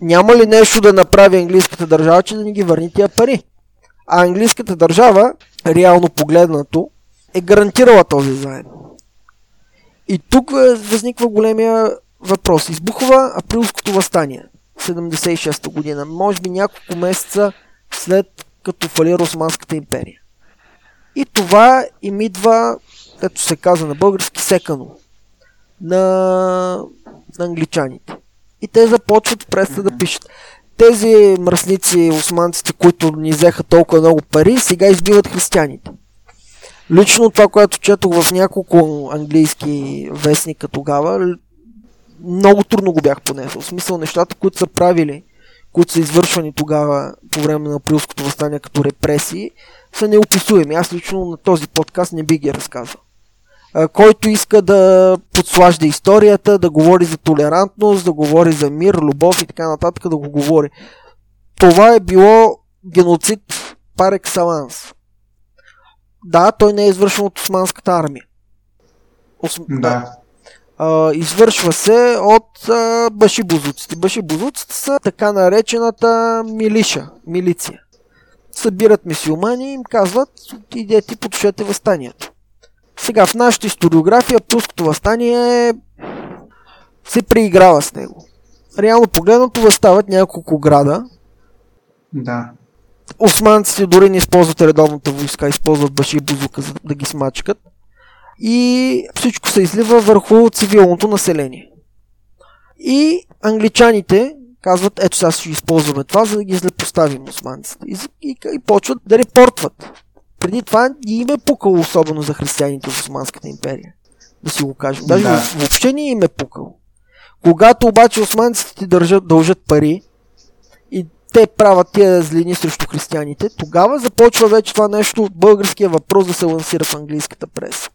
Няма ли нещо да направи английската държава, че да ни ги върне тия пари? А английската държава, реално погледнато, е гарантирала този заем. И тук е, възниква големия въпрос. Избухва априлското възстание, 76-та година, може би няколко месеца след като фалира Османската империя. И това им идва ето се каза на български, секано на, на англичаните. И те започват в преста да пишат. Тези мръсници, османците, които ни взеха толкова много пари, сега избиват християните. Лично това, което четох в няколко английски вестника тогава, много трудно го бях понесъл. В смисъл нещата, които са правили, които са извършвани тогава по време на априлското възстание като репресии, са неописуеми. Аз лично на този подкаст не би ги разказал. Който иска да подслажда историята, да говори за толерантност, да говори за мир, любов и така нататък, да го говори. Това е било геноцид пар екселанс. Да, той не е извършен от османската армия. Осм... Да. А, извършва се от а, башибузуците. Башибузуците са така наречената милиша, милиция. Събират мисиомани и им казват, идете потушете възстанието. Сега в нашата историография Пуското възстание се преиграва с него. Реално погледнато възстават няколко града. Да. Османците дори не използват редовната войска, използват баши и бузука, за да ги смачкат. И всичко се излива върху цивилното население. И англичаните казват, ето сега ще използваме това, за да ги злепоставим османците. И, и, и почват да репортват. Преди това не им е пукало особено за християните в Османската империя. Да си го кажем. Даже да. въобще не им е пукало. Когато обаче османците ти държат, дължат пари, те правят тия злини срещу християните, тогава започва вече това нещо, българския въпрос да се лансира в английската преса.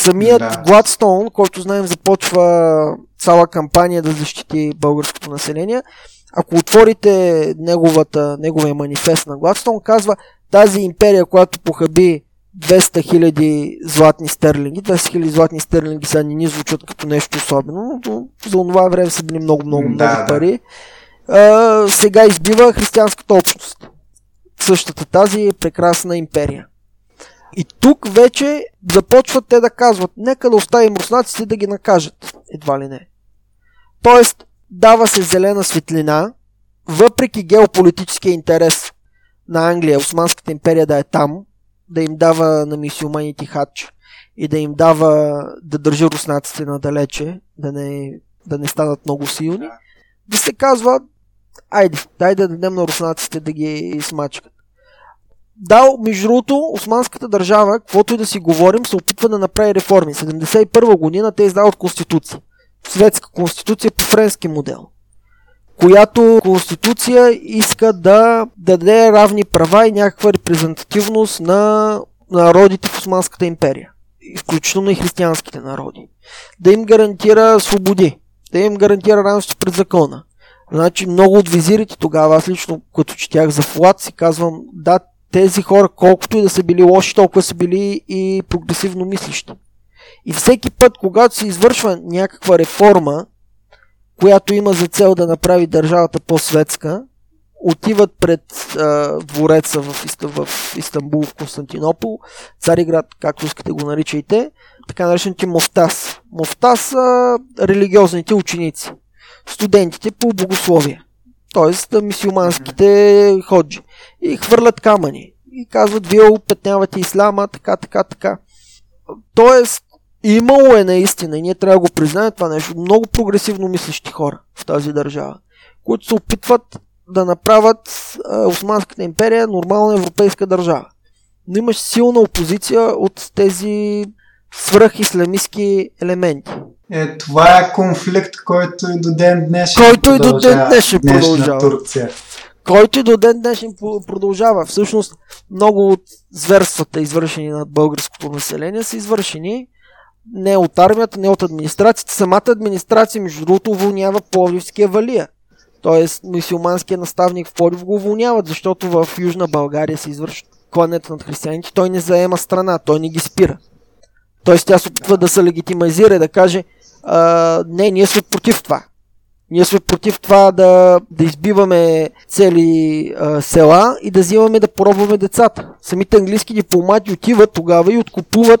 Самият да. Гладстоун, който знаем започва цяла кампания да защити българското население, ако отворите неговата, неговия манифест на Гладстоун, казва тази империя, която похаби 200 хиляди златни стерлинги, 200 хиляди златни стерлинги са не ни звучат като нещо особено, но за това време са били много, много, много да, пари. А, сега избива християнската общност. Същата тази прекрасна империя. И тук вече започват те да казват, нека да оставим руснаците да ги накажат. Едва ли не. Тоест, дава се зелена светлина, въпреки геополитическия интерес на Англия, Османската империя да е там, да им дава на мисиоманите хач и да им дава да държи руснаците надалече, да не, да не станат много силни, да се казва, айде, дай да дадем на руснаците да ги смачкат. Да, между другото, османската държава, каквото и да си говорим, се опитва да направи реформи. 71 година те издават конституция. Светска конституция по френски модел. Която конституция иска да даде равни права и някаква репрезентативност на народите в Османската империя. Включително и християнските народи. Да им гарантира свободи. Да им гарантира равенство пред закона Значи много от визирите тогава, аз лично като четях за Флат си казвам, да, тези хора, колкото и да са били лоши, толкова са били и прогресивно мислищи. И всеки път, когато се извършва някаква реформа, която има за цел да направи държавата по-светска, отиват пред а, двореца в, в Истанбул, в Константинопол, Цариград, както искате го наричайте, така наречените Мофтас. Мофтас са религиозните ученици студентите по богословие, т.е. мисиоманските ходжи. И хвърлят камъни. И казват, вие опетнявате исляма, така, така, така. Тоест, имало е наистина, и ние трябва да го признаем това нещо, много прогресивно мислещи хора в тази държава, които се опитват да направят Османската империя нормална европейска държава. Но имаш силна опозиция от тези свръхисламистски елементи. Е, това е конфликт, който и до ден днешен Който и до ден днешен продължава. Турция. Който и до ден днешен продължава. Всъщност, много от зверствата, извършени над българското население, са извършени не от армията, не от администрацията. Самата администрация, между другото, уволнява Пловдивския валия. Тоест, мусулманския наставник в Пловдив го уволняват, защото в Южна България се извършва клането над християните. Той не заема страна, той не ги спира. Тоест тя се опитва да се легитимизира и да каже а, не, ние сме против това. Ние сме против това да, да избиваме цели а, села и да взимаме да поробваме децата. Самите английски дипломати отиват тогава и откупуват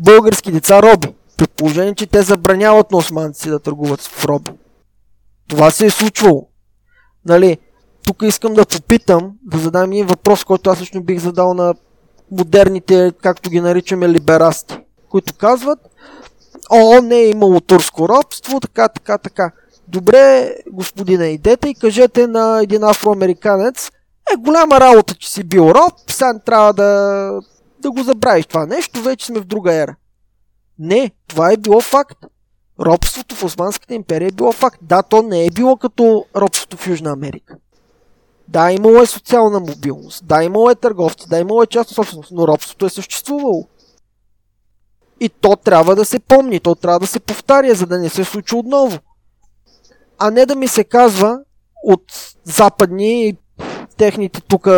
български деца роби. При положение, че те забраняват на османци да търгуват в роби. Това се е случвало. Нали, тук искам да попитам, да задам един въпрос, който аз лично бих задал на модерните, както ги наричаме, либерасти, които казват, о, не е имало турско робство, така, така, така. Добре, господина, идете и кажете на един афроамериканец, е голяма работа, че си бил роб, сега трябва да, да го забравиш това нещо, вече сме в друга ера. Не, това е било факт. Робството в Османската империя е било факт. Да, то не е било като робството в Южна Америка. Да, имало е социална мобилност, да, имало е търговци, да, имало е частна собственост, но робството е съществувало. И то трябва да се помни, то трябва да се повтаря, за да не се случи отново. А не да ми се казва от западни техните тук,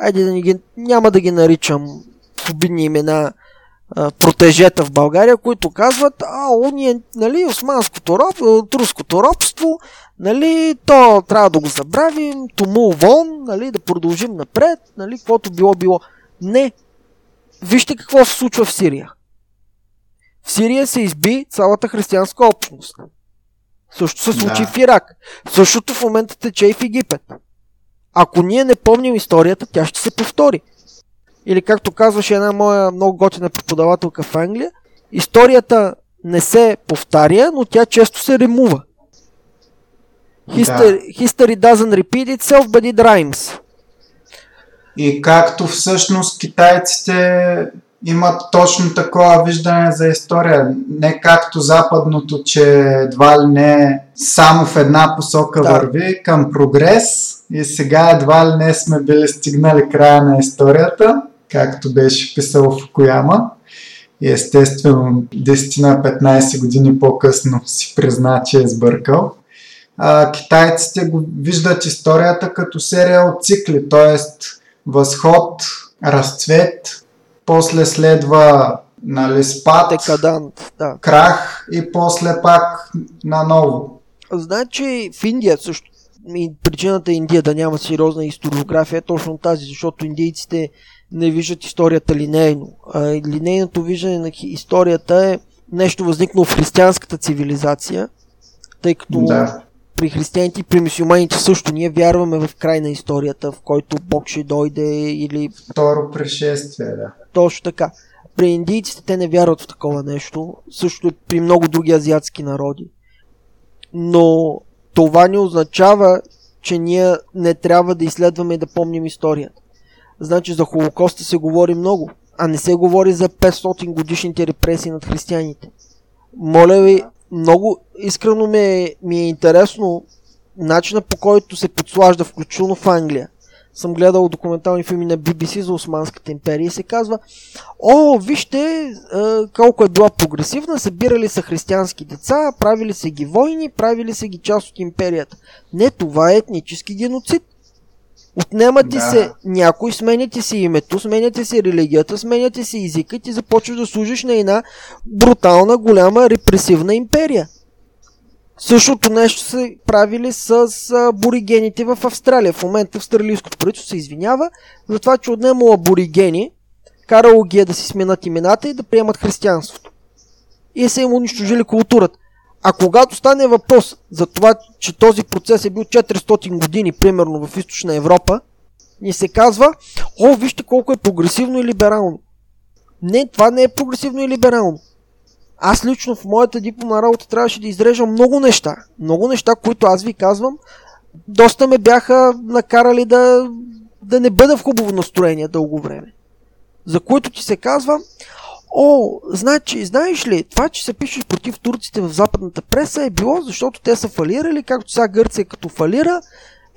айде да ни ги, няма да ги наричам с обидни имена, протежета в България, които казват, а, ние, нали, османското роб, турското робство, нали, то трябва да го забравим, тому вон, нали, да продължим напред, нали, каквото било било. Не. Вижте какво се случва в Сирия. В Сирия се изби цялата християнска общност. Също се случи да. в Ирак. Същото в момента тече и в Египет. Ако ние не помним историята, тя ще се повтори. Или както казваше една моя много готина преподавателка в Англия, историята не се повтаря, но тя често се ремува. History, да. history doesn't repeat itself, but it rhymes. И както всъщност китайците имат точно такова виждане за история. Не както западното, че едва ли не само в една посока да. върви към прогрес и сега едва ли не сме били стигнали края на историята, както беше писал в Кояма. И естествено 10-15 години по-късно си призна, че е сбъркал. А, китайците го виждат историята като серия от цикли, т.е. възход, разцвет, после следва нали, спад, Декадант, да. крах и после пак наново. Значи в Индия също причината Индия да няма сериозна историография е точно тази, защото индийците не виждат историята линейно. А линейното виждане на историята е нещо възникнало в християнската цивилизация, тъй като да. при християните и при мусулманите също ние вярваме в край на историята, в който Бог ще дойде или... Второ пришествие, да. Точно така. При индийците те не вярват в такова нещо, също при много други азиатски народи. Но това не означава, че ние не трябва да изследваме и да помним историята. Значи за Холокоста се говори много, а не се говори за 500 годишните репресии над християните. Моля ви, много искрено ми е, ми е интересно начина по който се подслажда, включително в Англия – съм гледал документални филми на BBC за Османската империя и се казва О, вижте колко е била прогресивна, събирали са християнски деца, правили са ги войни, правили са ги част от империята. Не, това е етнически геноцид. Отнемат ти да. се някой, сменяте си името, сменяте си религията, сменяте си езика и ти започваш да служиш на една брутална, голяма, репресивна империя. Същото нещо са правили с аборигените в Австралия. В момента австралийското правителство се извинява за това, че отнемало аборигени, карало ги е да си сменят имената и да приемат християнството. И са им унищожили културата. А когато стане въпрос за това, че този процес е бил 400 години, примерно в източна Европа, ни се казва, о, вижте колко е прогресивно и либерално. Не, това не е прогресивно и либерално. Аз лично в моята дипломна работа трябваше да изрежам много неща. Много неща, които аз ви казвам, доста ме бяха накарали да, да не бъда в хубаво настроение дълго време. За които ти се казва, о, значи, знаеш ли, това, че се пише против турците в западната преса е било, защото те са фалирали, както сега Гърция като фалира.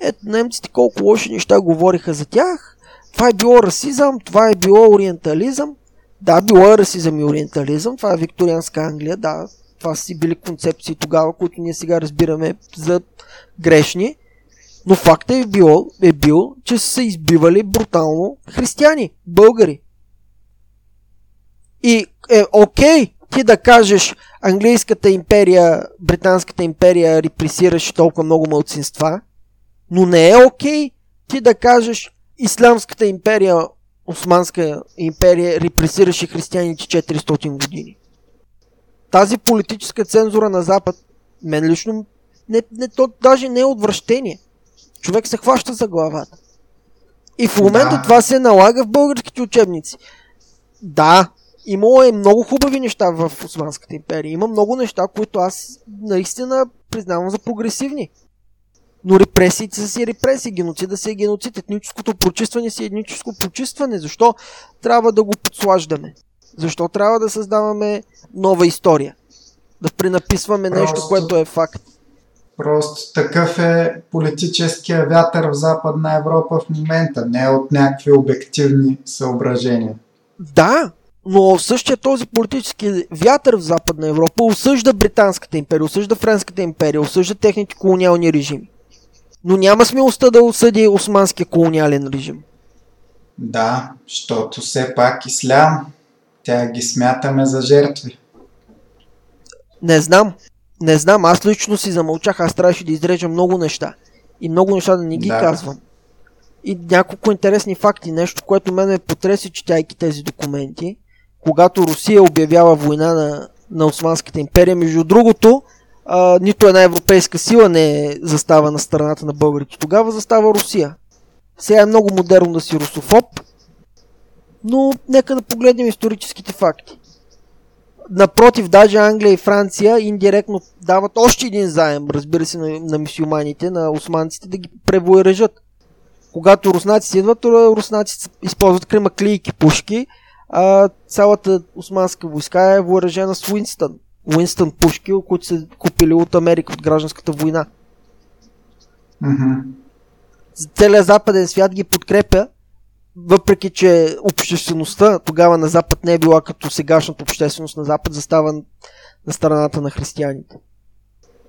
Ето, немците колко лоши неща говориха за тях. Това е било расизъм, това е било ориентализъм. Да, било е расизъм и ориентализъм, това е викторианска Англия, да, това си били концепции тогава, които ние сега разбираме за грешни, но факта е, било, е бил, че са избивали брутално християни, българи. И е окей ти да кажеш английската империя, британската империя репресираше толкова много мълцинства, но не е окей ти да кажеш исламската империя Османска империя репресираше християните 400 години. Тази политическа цензура на Запад, мен лично, не, не, то даже не е отвращение. Човек се хваща за главата. И в момента Да. това се налага в българските учебници. Да, имало е много хубави неща в Османската империя. Има много неща, които аз наистина признавам за прогресивни. Но репресиите са си репресии, геноцида си е геноцид, етническото прочистване си е етническо прочистване. Защо трябва да го подслаждаме? Защо трябва да създаваме нова история? Да пренаписваме нещо, Просто- което е факт. Просто такъв е политическия вятър в Западна Европа в момента, не от някакви обективни съображения. Да, но същия този политически вятър в Западна Европа осъжда Британската империя, осъжда Френската империя, осъжда техните колониални режими. Но няма смелостта да осъди османския колониален режим. Да, защото все пак ислям, тя ги смятаме за жертви. Не знам. Не знам, аз лично си замълчах, аз трябваше да изрежа много неща. И много неща да не ги Да. казвам. И няколко интересни факти, нещо, което мен ме потреси, четяйки тези документи. Когато Русия обявява война на, на Османската империя, между другото, а, нито една европейска сила не застава на страната на българите. Тогава застава Русия. Сега е много модерно да си русофоб, но нека да погледнем историческите факти. Напротив, даже Англия и Франция индиректно дават още един заем, разбира се, на, на мисюманите, на османците, да ги превоережат. Когато руснаците идват, руснаците използват кремаклийки пушки, а цялата османска войска е въоръжена с Уинстън. Уинстън пушки, които са купили от Америка от гражданската война. Мгм. Целият западен свят ги подкрепя, въпреки че обществеността тогава на Запад не е била като сегашната общественост на Запад, застава на страната на християните.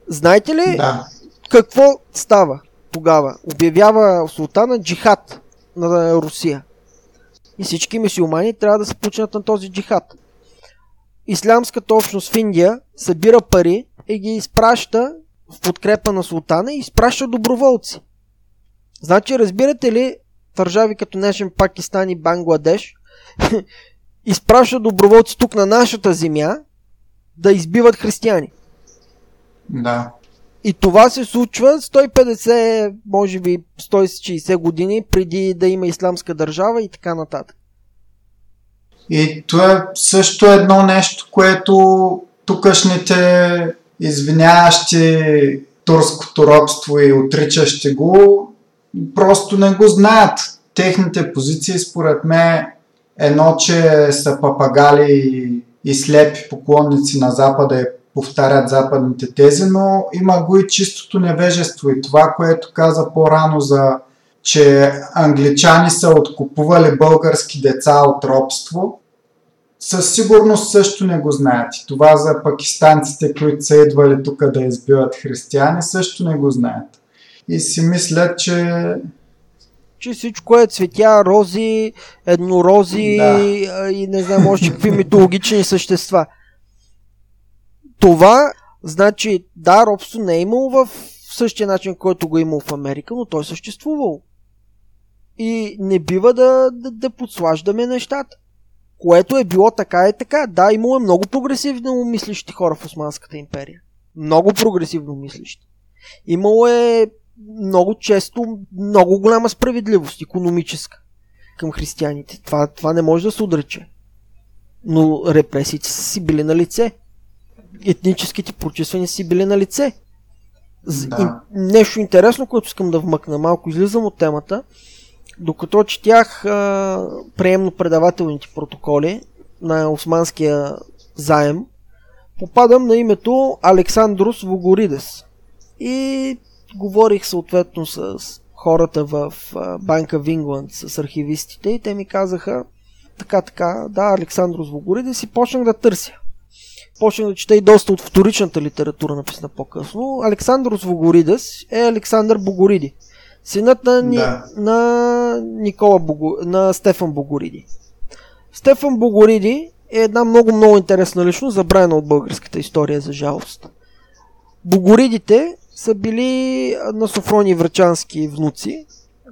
Знаете ли Да. какво става тогава? Обявява султана джихад на Русия. И всички мусулмани трябва да се починат на този джихад. Ислямската общност в Индия събира пари и ги изпраща в подкрепа на султана и изпраща доброволци. Значи, разбирате ли, държави като днешен Пакистан и Бангладеш изпраща доброволци тук на нашата земя да избиват християни. Да. И това се случва 150, може би 160 години преди да има исламска държава и така нататък. И това е също едно нещо, което тукашните извиняващи турското робство и отричащи го, просто не го знаят. Техните позиции, според мен, едно, че са папагали и, и слепи поклонници на Запада и повтарят западните тези, но има го и чистото невежество. И това, което каза по-рано за че англичани са откупували български деца от робство, със сигурност също не го знаят. И това за пакистанците, които са идвали тук да избиват християни, също не го знаят. И си мислят, че Че всичко е цветя, рози, еднорози Да. и не знам още какви митологични същества. Това, значи, да, робство не е имало в същия начин, който го е имало в Америка, но той е съществувал. И не бива да, да, да подслаждаме нещата. Което е било така е така. Да, имало е много прогресивно мислещи хора в Османската империя. Много прогресивно мислещи. Имало е много често много голяма справедливост, економическа, към християните. Това, това не може да се отрече. Но репресиите са си били на лице. Етническите прочиствания си били на лице. Да. и нещо интересно, което искам да вмъкна, малко излизам от темата. Докато четях а, приемно-предавателните протоколи на османския заем, попадам на името Александрос Вогоридес. И говорих съответно с хората в Банка в Ингланд, с архивистите и те ми казаха така, така, да, Александрос Вогоридес и почнах да търся. Почнах да чета и доста от вторичната литература, написана по-късно. Александрос Вогоридес е Александър Богориди. Синът на, Ни, Да. на Никола Бого, на Стефан Богориди. Стефан Богориди е една много-много интересна личност, забравена от българската история, за жалост. Богоридите са били на Софрони Врачански внуци,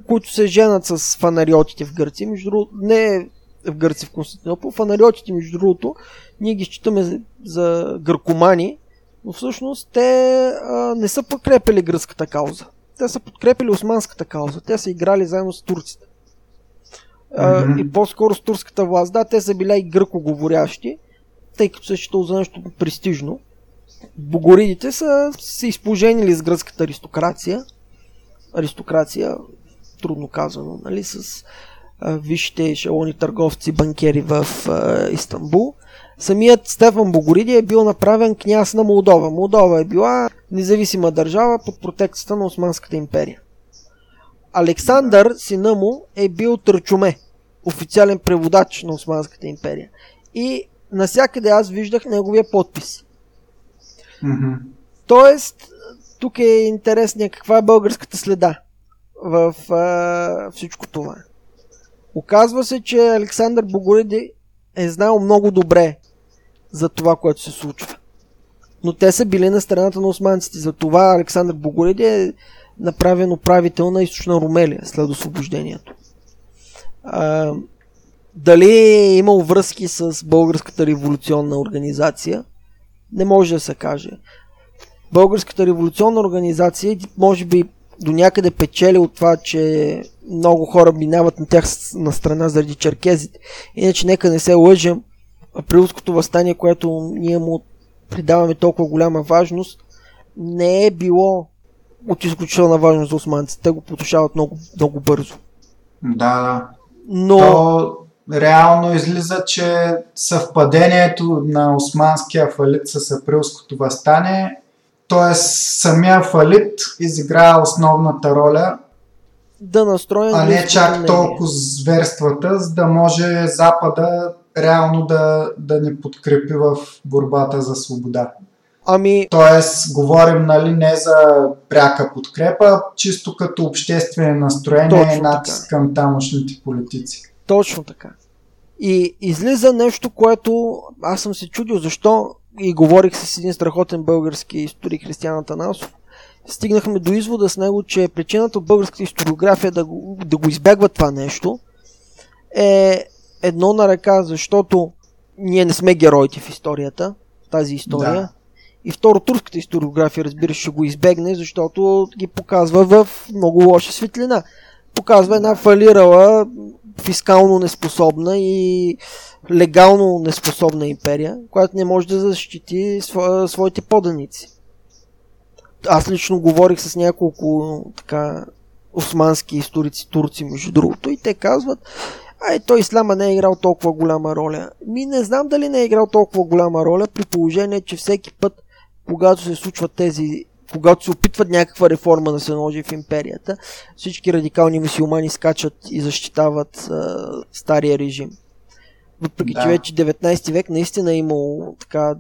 които се женат с фанариотите в Гърция. Между другото, не в Гърция, в Константинопол. Фанариотите, между другото, ние ги считаме за, за гъркомани, но всъщност те а, не са подкрепили гръцката кауза. Те са подкрепили османската кауза. Те са играли заедно с турците. mm-hmm. и по-скоро с турската власт. Да, те са били и гръкоговорящи, тъй като се считал за нещо престижно. Богоридите са се изпоженили с гръцката аристокрация. Аристокрация, трудно казано, нали, с а, висшите ешелони търговци, банкери в а, Истанбул. Самият Стефан Богориди е бил направен княз на Молдова. Молдова е била независима държава под протекцията на Османската империя. Александър, сина му, е бил търчуме, официален преводач на Османската империя. И насякъде аз виждах неговия подпис. Mm-hmm. Тоест, тук е интересния каква е българската следа в а, всичко това. Оказва се, че Александър Богориди е знал много добре за това, което се случва. Но те са били на страната на османците. За това Александър Богориди е направен управител на източна Румелия след освобождението. А, дали е имал връзки с Българската революционна организация, не може да се каже. Българската революционна организация може би до някъде печели от това, че много хора минават на тях на страна заради черкезите. Иначе нека не се лъжем, априлското възстание, което ние му придаваме толкова голяма важност, не е било от изключителна важност за османците. Те го потушават много, много бързо. Да, да. Но... То реално излиза, че съвпадението на османския фалит с априлското възстание, т.е. самия фалит изиграва основната роля, да настроим а не чак толкова зверствата, за да може Запада реално да, да ни подкрепи в борбата за свобода. Ами... Тоест, говорим нали, не за пряка подкрепа, чисто като обществени настроения и натиск към тамошните политици. Точно така. И излиза нещо, което аз съм се чудил защо и говорих с един страхотен български историк Християн Атанасов. Стигнахме до извода с него, че причината от българската историография да го, да го избягва това нещо е едно на ръка, защото ние не сме героите в историята, тази история. Да. И второ, турската историография, разбира ще го избегне, защото ги показва в много лоша светлина. Показва една фалирала, фискално неспособна и легално неспособна империя, която не може да защити своите поданици. Аз лично говорих с няколко така османски историци, турци, между другото, и те казват, Ай, той Ислама не е играл толкова голяма роля. Ми не знам дали не е играл толкова голяма роля, при положение, че всеки път, когато се случват тези когато се опитват някаква реформа да се наложи в империята, всички радикални мусулмани скачат и защитават а, стария режим. Въпреки, да. че вече 19 век наистина е имало така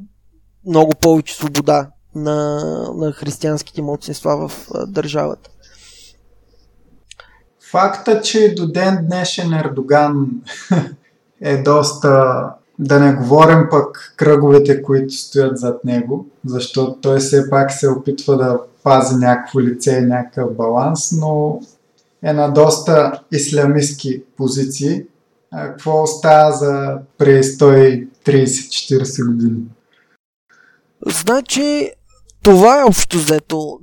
много повече свобода на, на християнските младсинства в а, държавата. Факта, че до ден днешен Ердоган е доста да не говорим пък кръговете, които стоят зад него, защото той все пак се опитва да пази някакво лице и някакъв баланс, но е на доста ислямистски позиции. Какво остава за преди 130-40 години? Значи, това е общо взето.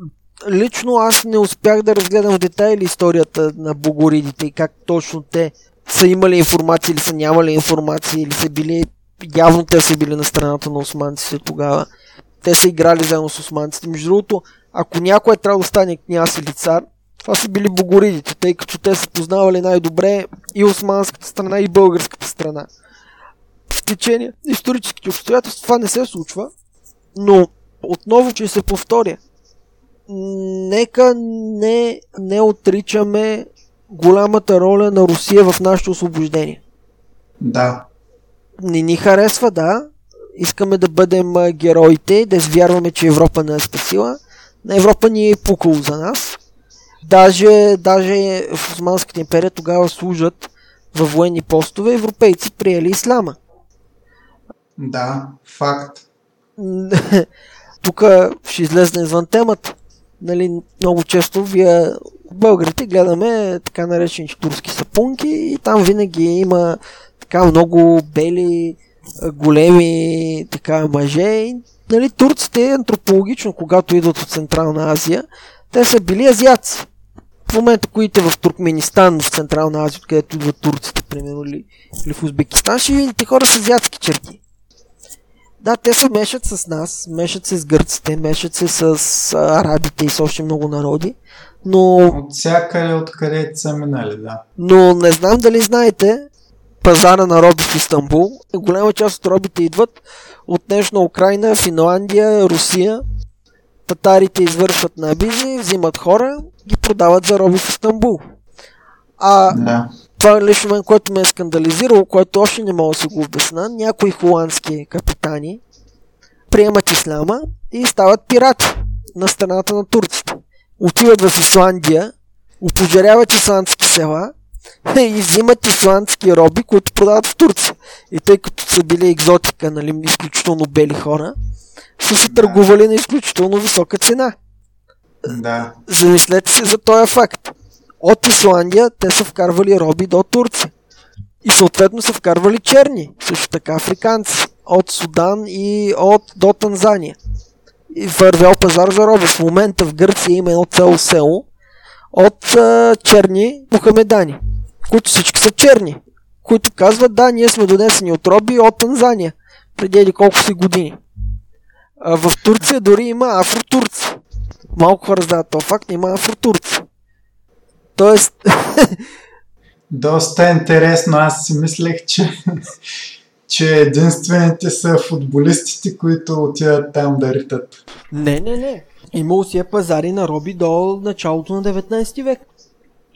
Лично аз не успях да разгледам в детайли историята на богоридите и как точно те са имали информация или са нямали информация или са били явно те са били на страната на османците тогава. Те са играли заедно с османците. Между другото, ако някой е трябвало да стане княз или цар, това са били богоридите, тъй като те са познавали най-добре и османската страна, и българската страна. В течение на историческите обстоятелства това не се случва, но отново ще се повторя. Нека не, не отричаме голямата роля на Русия в нашето освобождение. Да. Не ни харесва, да. Искаме да бъдем героите, да вярваме, че Европа не е спасила. На Европа ни е пукало за нас. Даже, даже в Османската империя тогава служат във военни постове европейци приели ислама. Да, факт. Тук ще излезне извън темата. Нали, много често вие българите гледаме така наречените турски сапунки и там винаги има така много бели, големи така мъже. И, нали, турците антропологично, когато идват от Централна Азия, те са били азиаци. в момента, които в Туркменистан, в Централна Азия, където идват турците, примерно, или, или в Узбекистан, ще видите хора с азиатски черти. Да, те се мешат с нас, мешат се с гърците, мешат се с арабите и с още много народи, но... От всякъде, откъде са минали, да. Но не знам дали знаете, пазара на роби в Истанбул, голяма част от робите идват от днешна Украина, Финландия, Русия. Татарите извършват набизи, взимат хора, ги продават за роби в Истанбул. А да. Това е лично мен, което ме е скандализирало, което още не мога да се го обясна, някои холандски капитани приемат исляма и стават пирати на страната на турците. Отиват в Исландия, опожаряват исландски села и взимат исландски роби, които продават в Турция. И тъй като са били екзотика, нали, изключително бели хора, са се търгували на изключително висока цена. Да. Замислете се за този факт. От Исландия те са вкарвали роби до Турция. И съответно са вкарвали черни, също така африканци, от Судан и от до Танзания. И вървял пазар за роби. В момента в Гърция има едно цяло село от а, черни мухамедани, които всички са черни, които казват, да, ние сме донесени от роби от Танзания, преди колко си години. А в Турция дори има афротурци. Малко хора знаят този факт, има афротурци. Тоест... Доста интересно. Аз си мислех, че, че единствените са футболистите, които отиват там да ритат. Не, не, не. Имало си е пазари на роби до началото на 19 век.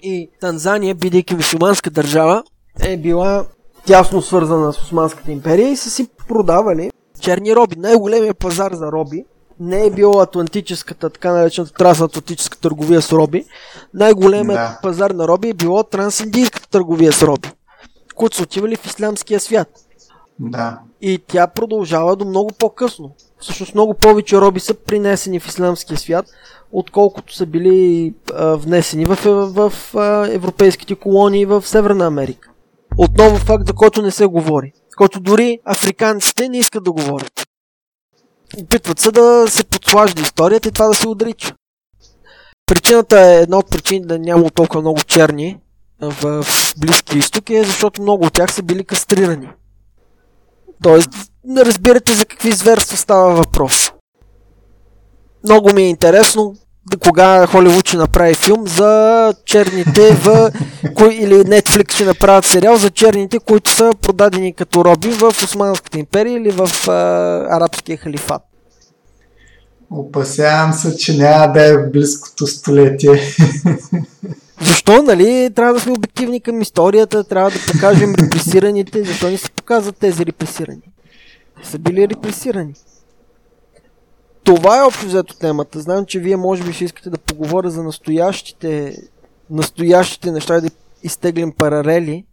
И Танзания, бидейки мусулманска държава, е била тясно свързана с Османската империя и са си продавали черни роби. Най-големият пазар за роби не е била атлантическата, така наречената трансатлантическа търговия с роби. Най-големият Да. пазар на роби е било трансиндийската търговия с роби, които са отивали в ислямския свят. Да. И тя продължава до много по-късно. Всъщност много повече роби са принесени в исламския свят, отколкото са били а, внесени в, в, в а, европейските колонии в Северна Америка. Отново факт, за който не се говори. Който дори африканците не искат да говорят. Опитват се да се подслажда историята и това да се отрича. Причината е една от причините да няма толкова много черни в, в Близкия изток е защото много от тях са били кастрирани. Тоест, не разбирате за какви зверства става въпрос. Много ми е интересно кога Холивуд ще направи филм за черните в... Кои, или Netflix ще направят сериал за черните, които са продадени като роби в Османската империя или в а, арабския халифат. Опасявам се, че няма да е в близкото столетие. Защо, нали? Трябва да сме обективни към историята, трябва да покажем репресираните. Защо не се показват тези репресирани? Са били репресирани. Това е общо взето темата. Знам, че вие може би ще искате да поговоря за настоящите, настоящите неща и да изтеглим паралели.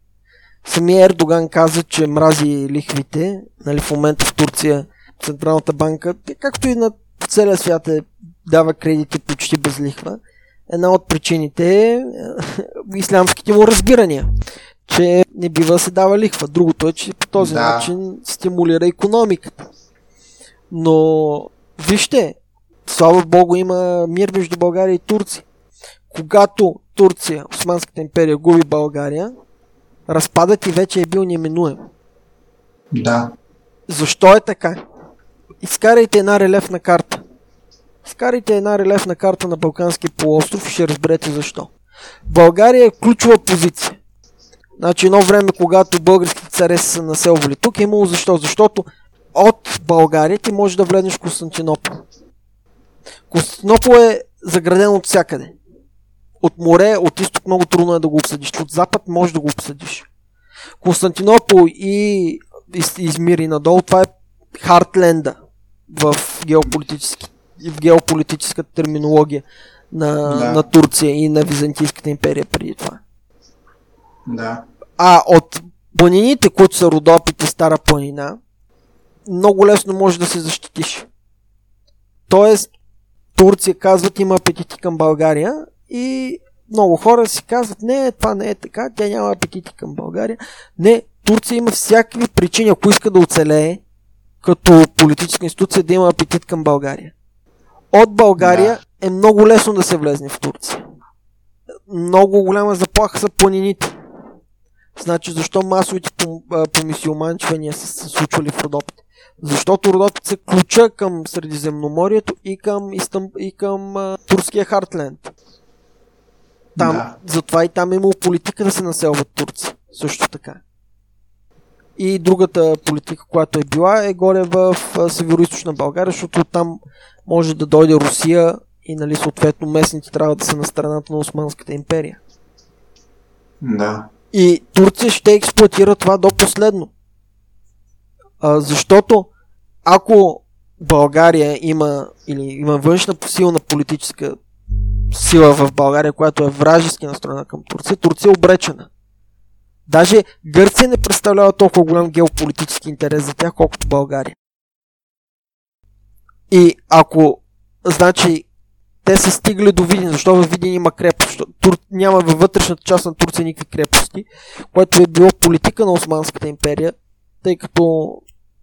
Самия Ердоган каза, че мрази лихвите. Нали, в момента в Турция Централната банка, както и на целия свят е, дава кредити почти без лихва. Една от причините е ислямските му разбирания, че не бива се дава лихва. Другото е, че по този Да. начин стимулира економиката. Но вижте, слава Богу има мир между България и Турция. Когато Турция, Османската империя, губи България, разпадът и вече е бил неминуем. Да. Защо е така? Изкарайте една релефна карта. Изкарайте една релефна карта на Балканския полуостров и ще разберете защо. България е ключова позиция. Значи едно време, когато българските царе са се населвали тук, е имало защо? Защото от България ти можеш да влезеш в Константинопол. Константинопол е заграден от всякъде. От море, от изток много трудно е да го обсъдиш. От запад можеш да го обсъдиш. Константинопол и из- Измир и надолу, това е Хартленда в, геополитически, в геополитическата терминология на, Да. на Турция и на Византийската империя преди това. Да. А от планините, които са Родопите, Стара планина, много лесно можеш да се защитиш. Тоест, Турция казват има апетити към България и много хора си казват, не, това не е така, тя няма апетити към България. Не, Турция има всякакви причини, ако иска да оцелее като политическа институция, да има апетит към България. От България е много лесно да се влезне в Турция. много голяма заплаха са планините. Значи защо масовите помисиоманчвания са се случвали в Родопите? Защото Родопите са ключа към Средиземноморието и към, Истъм, и към а, турския Хартленд. Там, да. Затова и там е имало политика да се населват турци. Също така. И другата политика, която е била, е горе в северо България, защото там може да дойде Русия и нали, съответно местните трябва да са на страната на Османската империя. Да. И Турция ще експлуатира това до последно. А, защото ако България има или има външна силна политическа сила в България, която е вражески настроена към Турция, Турция е обречена. Даже Гърция не представлява толкова голям геополитически интерес за тях, колкото България. И ако, значи, те са стигали до Видин, защото в Видин има крепост. Тур... Няма във вътрешната част на Турция никакви крепости, което е било политика на Османската империя, тъй като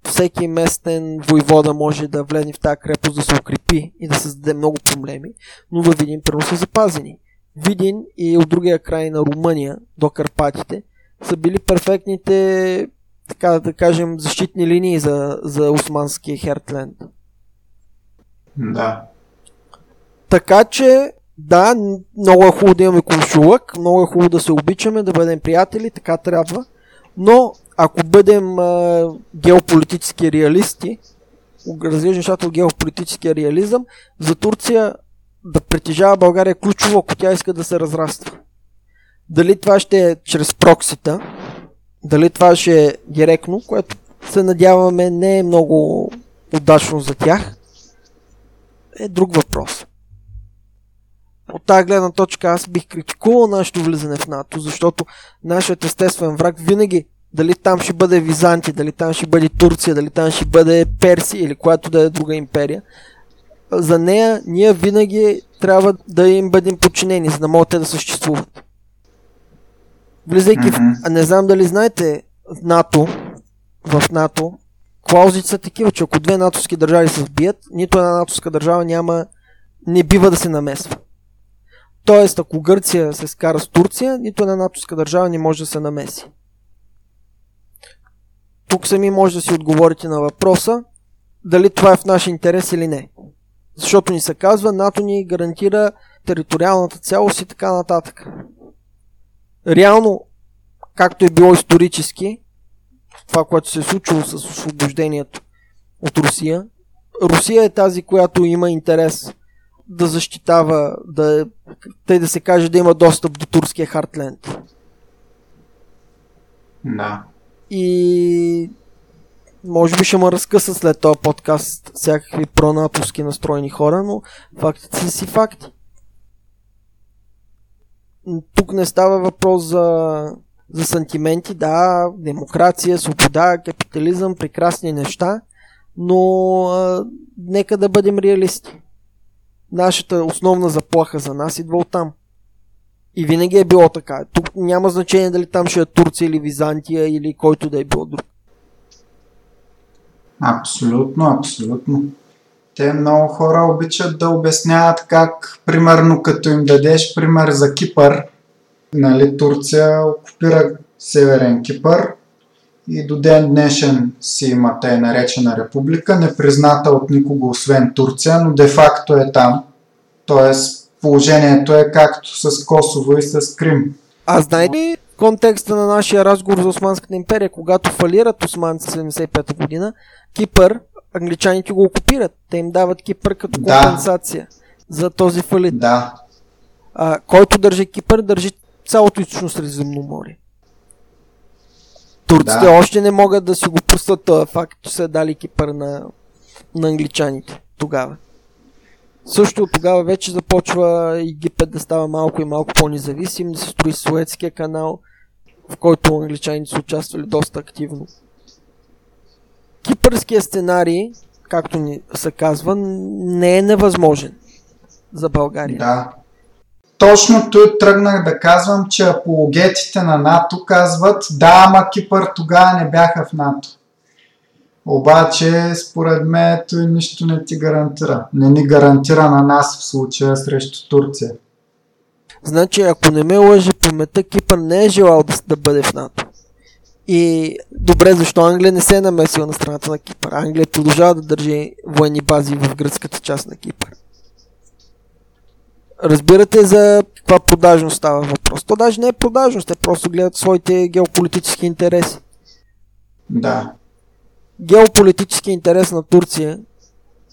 всеки местен войвода може да влезе в тази крепост да се укрепи и да създаде много проблеми, но във Видин първо са запазени. Видин и от другия край на Румъния до Карпатите са били перфектните, така да кажем, защитни линии за, за османския Хертленд. Да. Така че, да, много е хубаво да имаме куршулък, много е хубаво да се обичаме, да бъдем приятели, така трябва. Но, ако бъдем а, геополитически реалисти, разглеждам нещата от геополитическия реализъм, за Турция да притежава България е ключово, ако тя иска да се разраства. Дали това ще е чрез проксита, дали това ще е директно, което се надяваме не е много удачно за тях, е друг въпрос. От тази гледна точка аз бих критикувал нашето влизане в НАТО, защото нашият естествен враг винаги, дали там ще бъде Византия, дали там ще бъде Турция, дали там ще бъде Персия или която да е друга империя, за нея ние винаги трябва да им бъдем подчинени, за да могат те да съществуват. Влизайки mm-hmm. в... Не знам дали знаете, в НАТО, в НАТО, клаузите са такива, че ако две натовски държави се сбият, нито една натовска държава няма, не бива да се намесва. Тоест, ако Гърция се скара с Турция, нито една натовска държава не може да се намеси. Тук сами може да си отговорите на въпроса дали това е в наш интерес или не. Защото ни се казва, НАТО ни гарантира териториалната цялост и така нататък реално, както е било исторически, това, което се е случило с освобождението от Русия, Русия е тази, която има интерес да защитава, да, тъй да се каже, да има достъп до турския Хартленд. Да. И може би ще ме разкъса след този подкаст всякакви пронатовски настроени хора, но фактите са си факти тук не става въпрос за, за сантименти, да, демокрация, свобода, капитализъм, прекрасни неща, но а, нека да бъдем реалисти. Нашата основна заплаха за нас идва от там. И винаги е било така. Тук няма значение дали там ще е Турция или Византия или който да е било друг. Абсолютно, абсолютно. Те много хора обичат да обясняват как, примерно, като им дадеш пример за Кипър, нали, Турция окупира Северен Кипър и до ден днешен си има тъй наречена република, непризната от никого освен Турция, но де-факто е там. Тоест положението е както с Косово и с Крим. А знаете ли контекста на нашия разговор за Османската империя, когато фалират османци 75-та година, Кипър англичаните го окупират. Те им дават Кипър като компенсация да. за този фалит. Да. А, който държи Кипър, държи цялото източно Средиземноморие. Турците да. още не могат да си го пуснат този факт, че са дали Кипър на, на англичаните тогава. Също тогава вече започва Египет да става малко и малко по-независим, да се строи Суетския канал, в който англичаните са участвали доста активно кипърския сценарий, както ни се казва, не е невъзможен за България. Да. Точно той тръгнах да казвам, че апологетите на НАТО казват да, ама Кипър тогава не бяха в НАТО. Обаче, според мен, той нищо не ти гарантира. Не ни гарантира на нас в случая срещу Турция. Значи, ако не ме лъже паметта, Кипър не е желал да, да бъде в НАТО. И добре, защо Англия не се е намесила на страната на Кипър? Англия продължава да държи военни бази в гръцката част на Кипър. Разбирате за каква продажност става въпрос. То даже не е продажност, те просто гледат своите геополитически интереси. Да. Геополитически интерес на Турция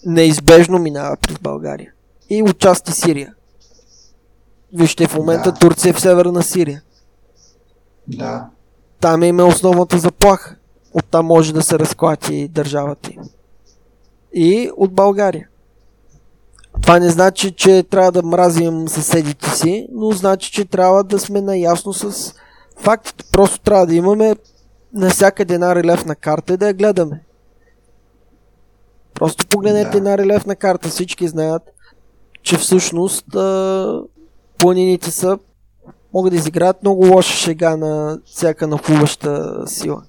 неизбежно минава през България. И отчасти Сирия. Вижте, в момента Да. Турция е в северна Сирия. Да. Там им е основната заплаха. Оттам може да се разклати държавата им. И от България. Това не значи, че трябва да мразим съседите си, но значи, че трябва да сме наясно с фактите. Просто трябва да имаме навсякъде една релефна карта и да я гледаме. Просто погледнете Да. една релефна карта. Всички знаят, че всъщност а, планините са могат да изиграят много лоша шега на всяка нахлуваща сила.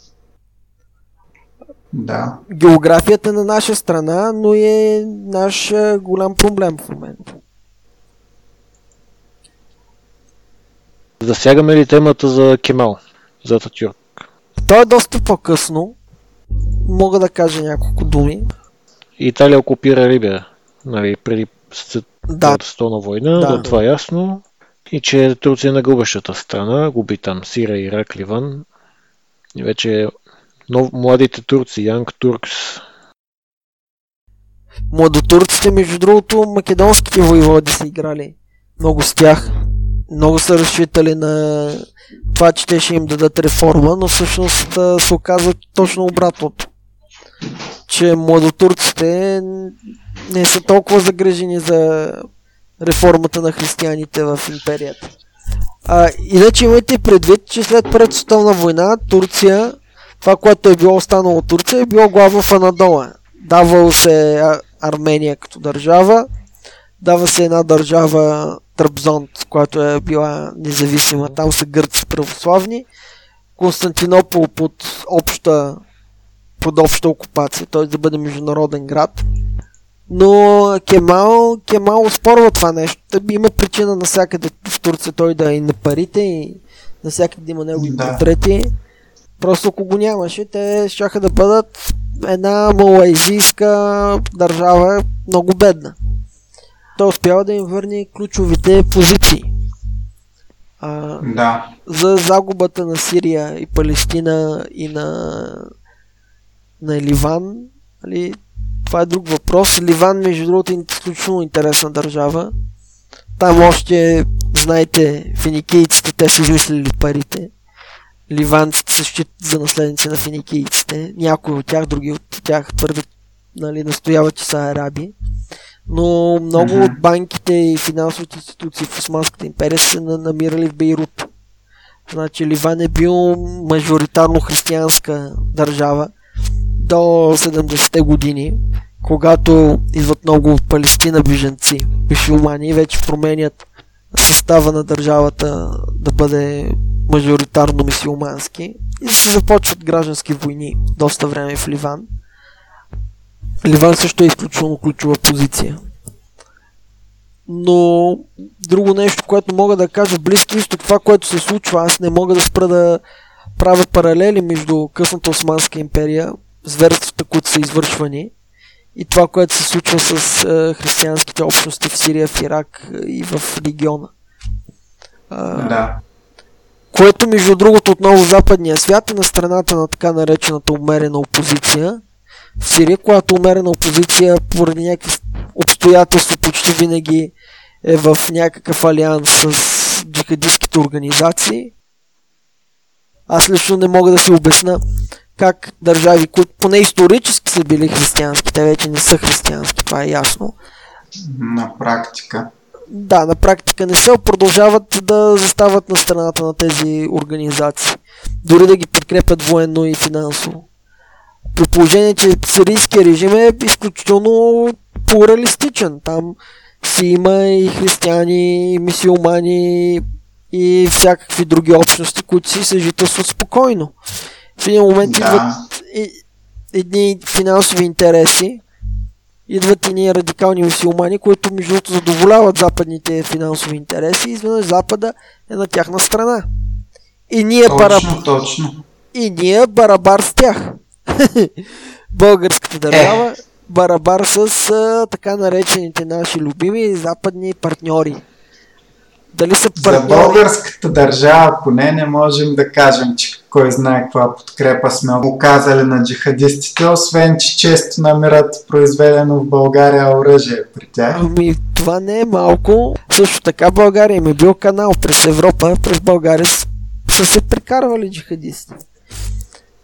Да. Географията на наша страна, но е наш голям проблем в момента. Засягаме ли темата за Кемал, за Ататюрк? То е доста по-късно. Мога да кажа няколко думи. Италия окупира Либия, нали, преди Да, световна война, Да. да. това е ясно. И че Турция е на губещата страна, губи там Сирия, Ирак, Ливан. И вече нов, младите турци, Янг Туркс, младотурците, между другото, македонските воеводи са играли много с тях. Много са разчитали на това, че те ще им дадат реформа, но всъщност се оказва точно обратното. Че младотурците не са толкова загрежени за реформата на християните в империята. А, иначе имайте предвид, че след Първата война Турция, това, което е било останало Турция, е било главно в Анадола. Давало се Армения като държава, дава се една държава Трабзонт, която е била независима. Там са гърци православни. Константинопол под обща, под обща окупация, т.е. да бъде международен град. Но Кемал, Кемал оспорва това нещо. Има причина навсякъде в Турция той да е и на парите и навсякъде има негови Да. портрети. Просто ако го нямаше, те ще да бъдат една малайзийска държава много бедна. Той успява да им върне ключовите позиции. А, Да. за загубата на Сирия и Палестина и на, на Ливан, нали, това е друг въпрос. Ливан, между другото, е изключително интересна държава. Там още, знаете, финикийците, те са измислили парите. Ливанците се считат за наследници на финикийците. Някои от тях, други от тях твърдят, нали, настояват, че са араби. Но много Мгм. от банките и финансовите институции в Османската империя са се на- намирали в Бейрут. Значи Ливан е бил мажоритарно християнска държава до 70-те години, когато идват много от Палестина беженци, мишумани, и вече променят състава на държавата да бъде мажоритарно мисиомански и се започват граждански войни доста време в Ливан. Ливан също е изключително ключова позиция. Но друго нещо, което мога да кажа, Близки изток, това, което се случва, аз не мога да спра да правя паралели между късната Османска империя, зверствата, които са извършвани и това, което се случва с е, християнските общности в Сирия, в Ирак е, и в региона. А, Да. което между другото отново западния свят е на страната на така наречената умерена опозиция. Сирия, която умерена опозиция поради някакви обстоятелства почти винаги е в някакъв алианс с джихадистските организации. Аз лично не мога да си обясна как държави, които поне исторически са били християнски, те вече не са християнски, това е ясно. На практика. Да, на практика не се продължават да застават на страната на тези организации. Дори да ги подкрепят военно и финансово. При положение, че сирийския режим е изключително плуралистичен. Там си има и християни, и мисиомани, и всякакви други общности, които си съжителстват спокойно. В един момент идват Да. и- едни финансови интереси идват и ние радикални мусулмани, които между другото задоволяват западните финансови интереси изведнъж Запада е на тяхна страна. И ние, Точно, бараб... точно. и ние барабар с тях. Българската държава барабар с а, така наречените наши любими западни партньори. Дали са За партньори? българската държава поне не можем да кажем, че кой знае каква подкрепа сме оказали на джихадистите, освен че често намират произведено в България оръжие при тях. Ами, това не е малко. Също така България им е бил канал през Европа, през България са се прекарвали джихадисти.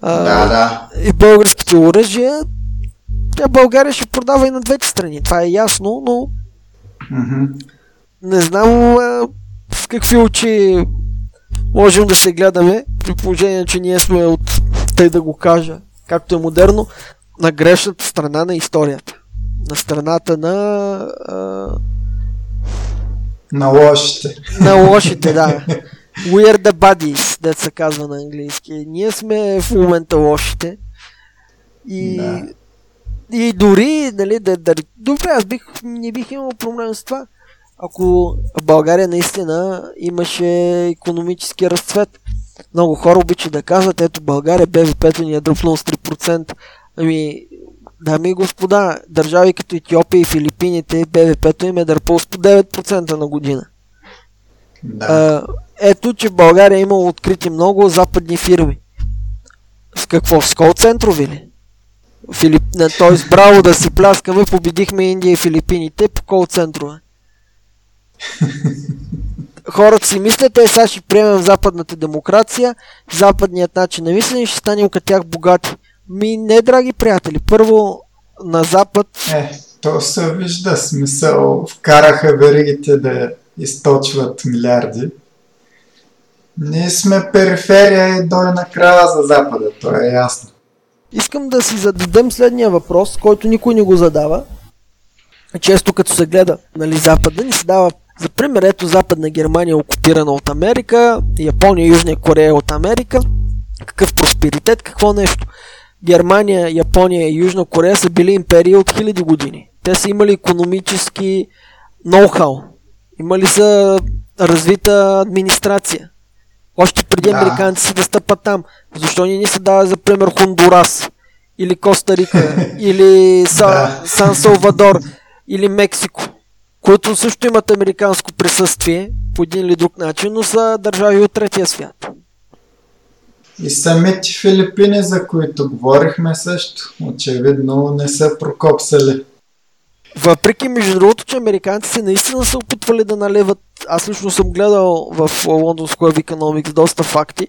А, Да, да. И българските оръжия, тя България ще продава и на двете страни. Това е ясно, но Мгм. не знам а, с какви очи можем да се гледаме, при положение, че ние сме от, тъй да го кажа, както е модерно, на грешната страна на историята. На страната на, а, На лошите. на лошите, да. We are the buddies, дет се казва на английски. Ние сме в момента лошите. И, Да. и дори, нали, да, да, добре, аз бих, не бих имал проблем с това, ако България наистина имаше економически разцвет. Много хора обичат да казват, ето България БВП-то ни е дръпнало с 3%. Ами, дами и господа, държави като Етиопия и Филипините, БВП-то им е дърпало с по 9% на година. Да. А, ето, че в България е имало открити много западни фирми. С какво? С кол центрови ли? Филип... Т.е. браво да си пляскаме, победихме Индия и Филипините по кол центрове. Хората си мислят, е, сега ще приемем западната демокрация, западният начин на мислене ще станем като тях богати. Ми не, драги приятели. Първо, на запад Е, то се вижда смисъл. Вкараха веригите да източват милиарди. Ние сме периферия и дой на края за Запада, то е ясно. Искам да си зададем следния въпрос, който никой не го задава. Често като се гледа нали, Запада, ни се дава за пример, ето Западна Германия е окупирана от Америка, Япония и Южна Корея е от Америка. Какъв просперитет, какво нещо. Германия, Япония и Южна Корея са били империи от хиляди години. Те са имали економически ноу-хау. Имали са развита администрация. Още преди Да. американците да стъпат там. Защо ни ни се дава за пример Хондурас? Или Коста Рика? или Са, Да. Сан Салвадор? Или Мексико? Които също имат американско присъствие по един или друг начин, но са държави от третия свят. И самите Филипини, за които говорихме също, очевидно не са прокопсали. Въпреки, между другото, че американците наистина са опитвали да наливат, аз лично съм гледал в London School of Economics доста факти,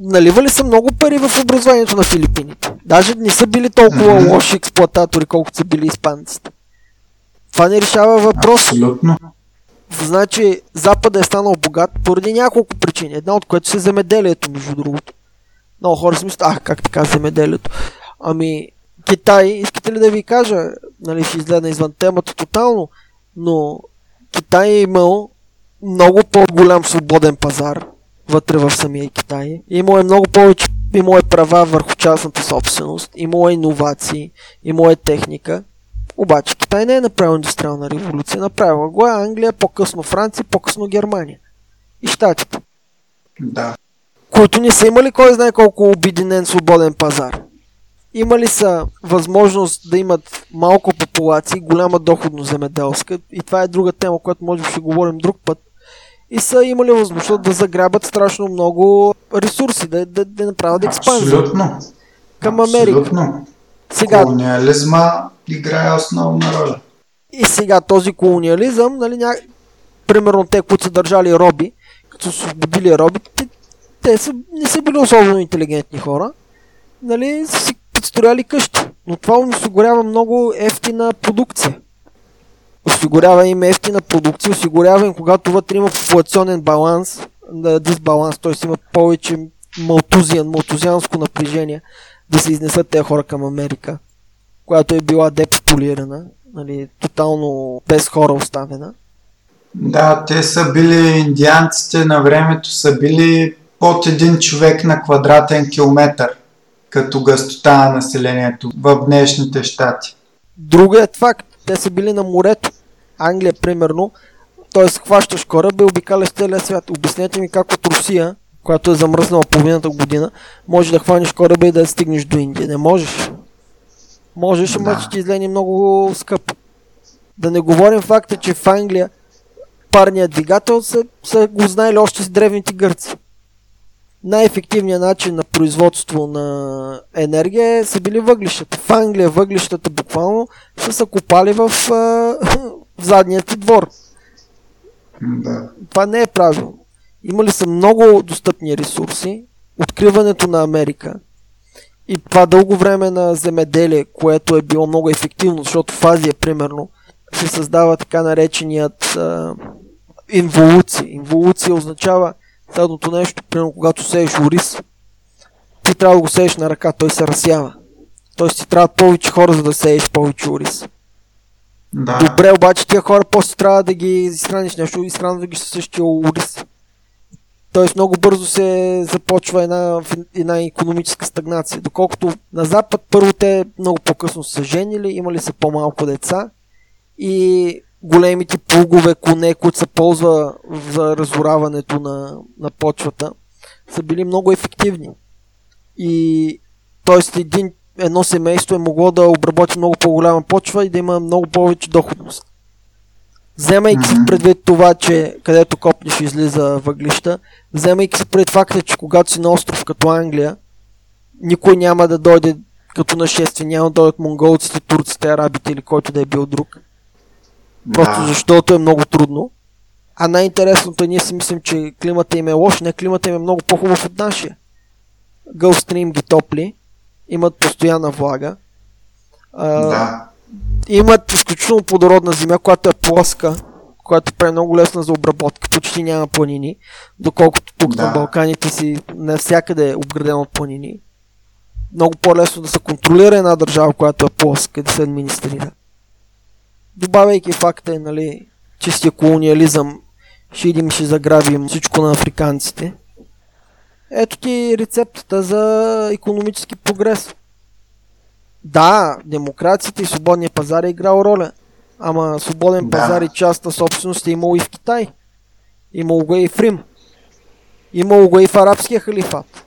наливали са много пари в образованието на Филипините. Даже не са били толкова лоши експлуататори, колкото са били испанците. Това не решава въпрос. Абсолютно. Значи Запада е станал богат поради няколко причини. Една от което са земеделието, между другото. Много хора си мислят, ах, как така земеделието. Ами, Китай, искате ли да ви кажа, нали, ще изгледа извън темата тотално, но Китай е имал много по-голям свободен пазар вътре в самия Китай. Имал е много повече, имал е права върху частната собственост, имал е иновации, имал е техника. Обаче Китай не е направил индустриална революция, направила го е Англия, по-късно Франция, по-късно Германия. И Штатите Да. които не са имали кой знае колко обединен свободен пазар. Имали са възможност да имат малко популации, голяма доходност земеделска и това е друга тема, която може би ще говорим друг път. И са имали възможност да заграбят страшно много ресурси, да, да, да направят експанзия Абсолютно. към Америка. Абсолютно. Сега, Колониализма играе основна роля. И сега този колониализъм, нали, ня... примерно те, които са държали роби, като са освободили роби, те, са, не са били особено интелигентни хора, нали, си подстрояли къщи. Но това осигурява много ефтина продукция. Осигурява им ефтина продукция, осигурява им, когато вътре има популационен баланс, дисбаланс, т.е. има повече малтузиан, малтузианско напрежение да се изнесат тези хора към Америка, която е била депопулирана, нали, тотално без хора оставена. Да, те са били индианците на времето са били под един човек на квадратен километър като гъстота на населението в днешните щати. Другият факт, те са били на морето. Англия, примерно, т.е. хващаш кораб и обикаляш целия свят. Обяснете ми как от Русия, която е замръзнала половината година, може да хванеш кораба и да стигнеш до Индия. Не можеш. Можеш, да. ама ще ти излени много скъпо. Да не говорим факта, че в Англия парният двигател са, са го знаели още с древните гърци. Най-ефективният начин на производство на енергия са били въглищата. В Англия въглищата буквално са се копали в, в задния ти двор. Да. Това не е правилно. Имали са много достъпни ресурси. Откриването на Америка и това дълго време на земеделие, което е било много ефективно, защото в Азия, примерно, се създава така нареченият а, инволюция. Инволюция означава следното нещо, примерно когато сееш ориз, ти трябва да го сееш на ръка, той се разсява. Тоест ти трябва повече хора, за да сееш повече ориз. Да. Добре, обаче тия хора после трябва да ги изхраниш нещо, изхранва да ги със същия ориз. Тоест много бързо се започва една, една економическа стагнация. Доколкото на Запад първо те много по-късно са женили, имали са по-малко деца и големите плугове, коне, които се ползва за разораването на, на почвата, са били много ефективни. И т.е. един, едно семейство е могло да обработи много по-голяма почва и да има много повече доходност. Вземайки mm-hmm. предвид това, че където копнеш излиза въглища, вземайки се пред факта, че когато си на остров като Англия, никой няма да дойде като нашествие, няма да дойдат монголците, турците, арабите или който да е бил друг. Просто да. защото е много трудно. А най-интересното е, ние си мислим, че климата им е лош, не климата им е много по-хубав от нашия. Gulfstream ги топли, имат постоянна влага. А, да. Имат изключително плодородна земя, която е плоска, която е много лесна за обработка, почти няма планини, доколкото тук да. на Балканите си навсякъде е обградено от планини. Много по-лесно да се контролира една държава, която е плоска, да се администрира добавяйки факта, нали, чистия колониализъм, ще идем ще заграбим всичко на африканците. Ето ти рецептата за економически прогрес. Да, демокрацията и свободния пазар е играл роля. Ама свободен да. пазар и част на собственост е имало и в Китай. Имало го и в Рим. Имало го и в арабския халифат.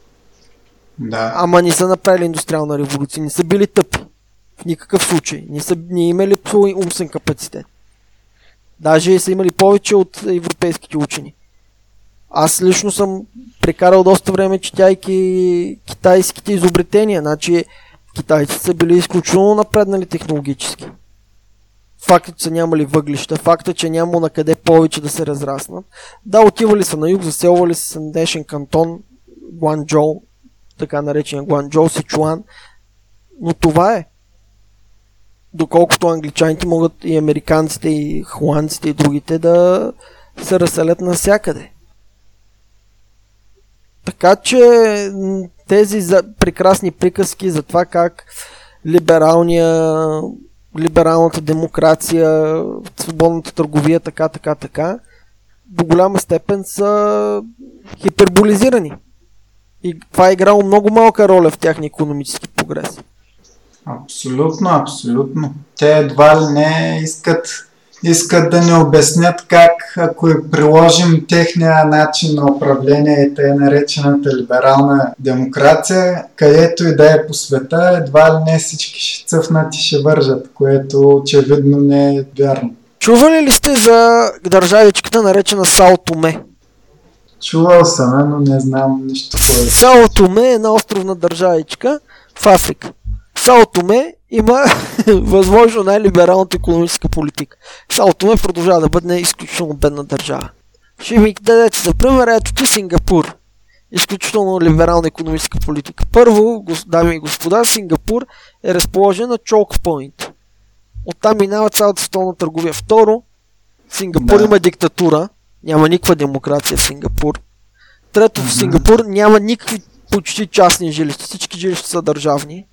Да. Ама не са направили индустриална революция, не са били тъпи. В никакъв случай. Не са не имали умствен капацитет. Даже са имали повече от европейските учени. Аз лично съм прекарал доста време, четяйки китайските изобретения. Значи китайците са били изключително напреднали технологически. Фактът, че са нямали въглища, фактът, че няма на къде повече да се разраснат. Да, отивали са на юг, заселвали са на днешен кантон, Гуанчжоу, така наречен Гуанчжоу, Сичуан. Но това е доколкото англичаните могат и американците, и холандците, и другите да се разселят навсякъде. Така че тези за, прекрасни приказки за това как либералния, либералната демокрация, свободната търговия, така, така, така, до голяма степен са хиперболизирани. И това е играло много малка роля в тяхния економически прогрес. Абсолютно, абсолютно. Те едва ли не искат, искат да ни обяснят как, ако приложим техния начин на управление и тъй наречената либерална демокрация, където и да е по света, едва ли не всички ще цъфнат и ще вържат, което очевидно не е вярно. Чували ли сте за държавичката наречена Сао Томе? Чувал съм, но не знам нищо. Сао Томе е една островна държавичка в Африка. Сао Томе има възможно най-либералната економическа политика. Сао Томе продължава да бъде изключително бедна държава. Ще ми дадете за пример, ето ти Сингапур. Изключително либерална економическа политика. Първо, дами и господа, Сингапур е разположен на Point. Оттам минава цялата столна търговия. Второ, Сингапур да. има диктатура. Няма никаква демокрация в Сингапур. Трето, в Сингапур няма никакви почти частни жилища. Всички жилища са държавни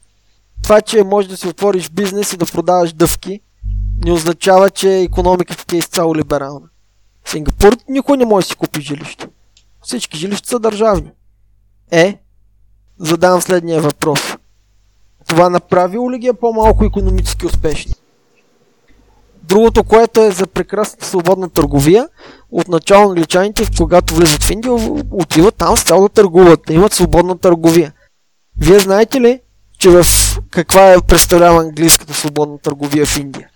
това, че можеш да си отвориш бизнес и да продаваш дъвки, не означава, че економиката ти е изцяло либерална. В Сингапур никой не може да си купи жилище. Всички жилища са държавни. Е, задавам следния въпрос. Това направило ли ги е по-малко економически успешни? Другото, което е за прекрасната свободна търговия, отначало англичаните, когато влизат в Индия, отиват там с цяло да търгуват, да имат свободна търговия. Вие знаете ли, че в каква е представлява английската свободна търговия в Индия?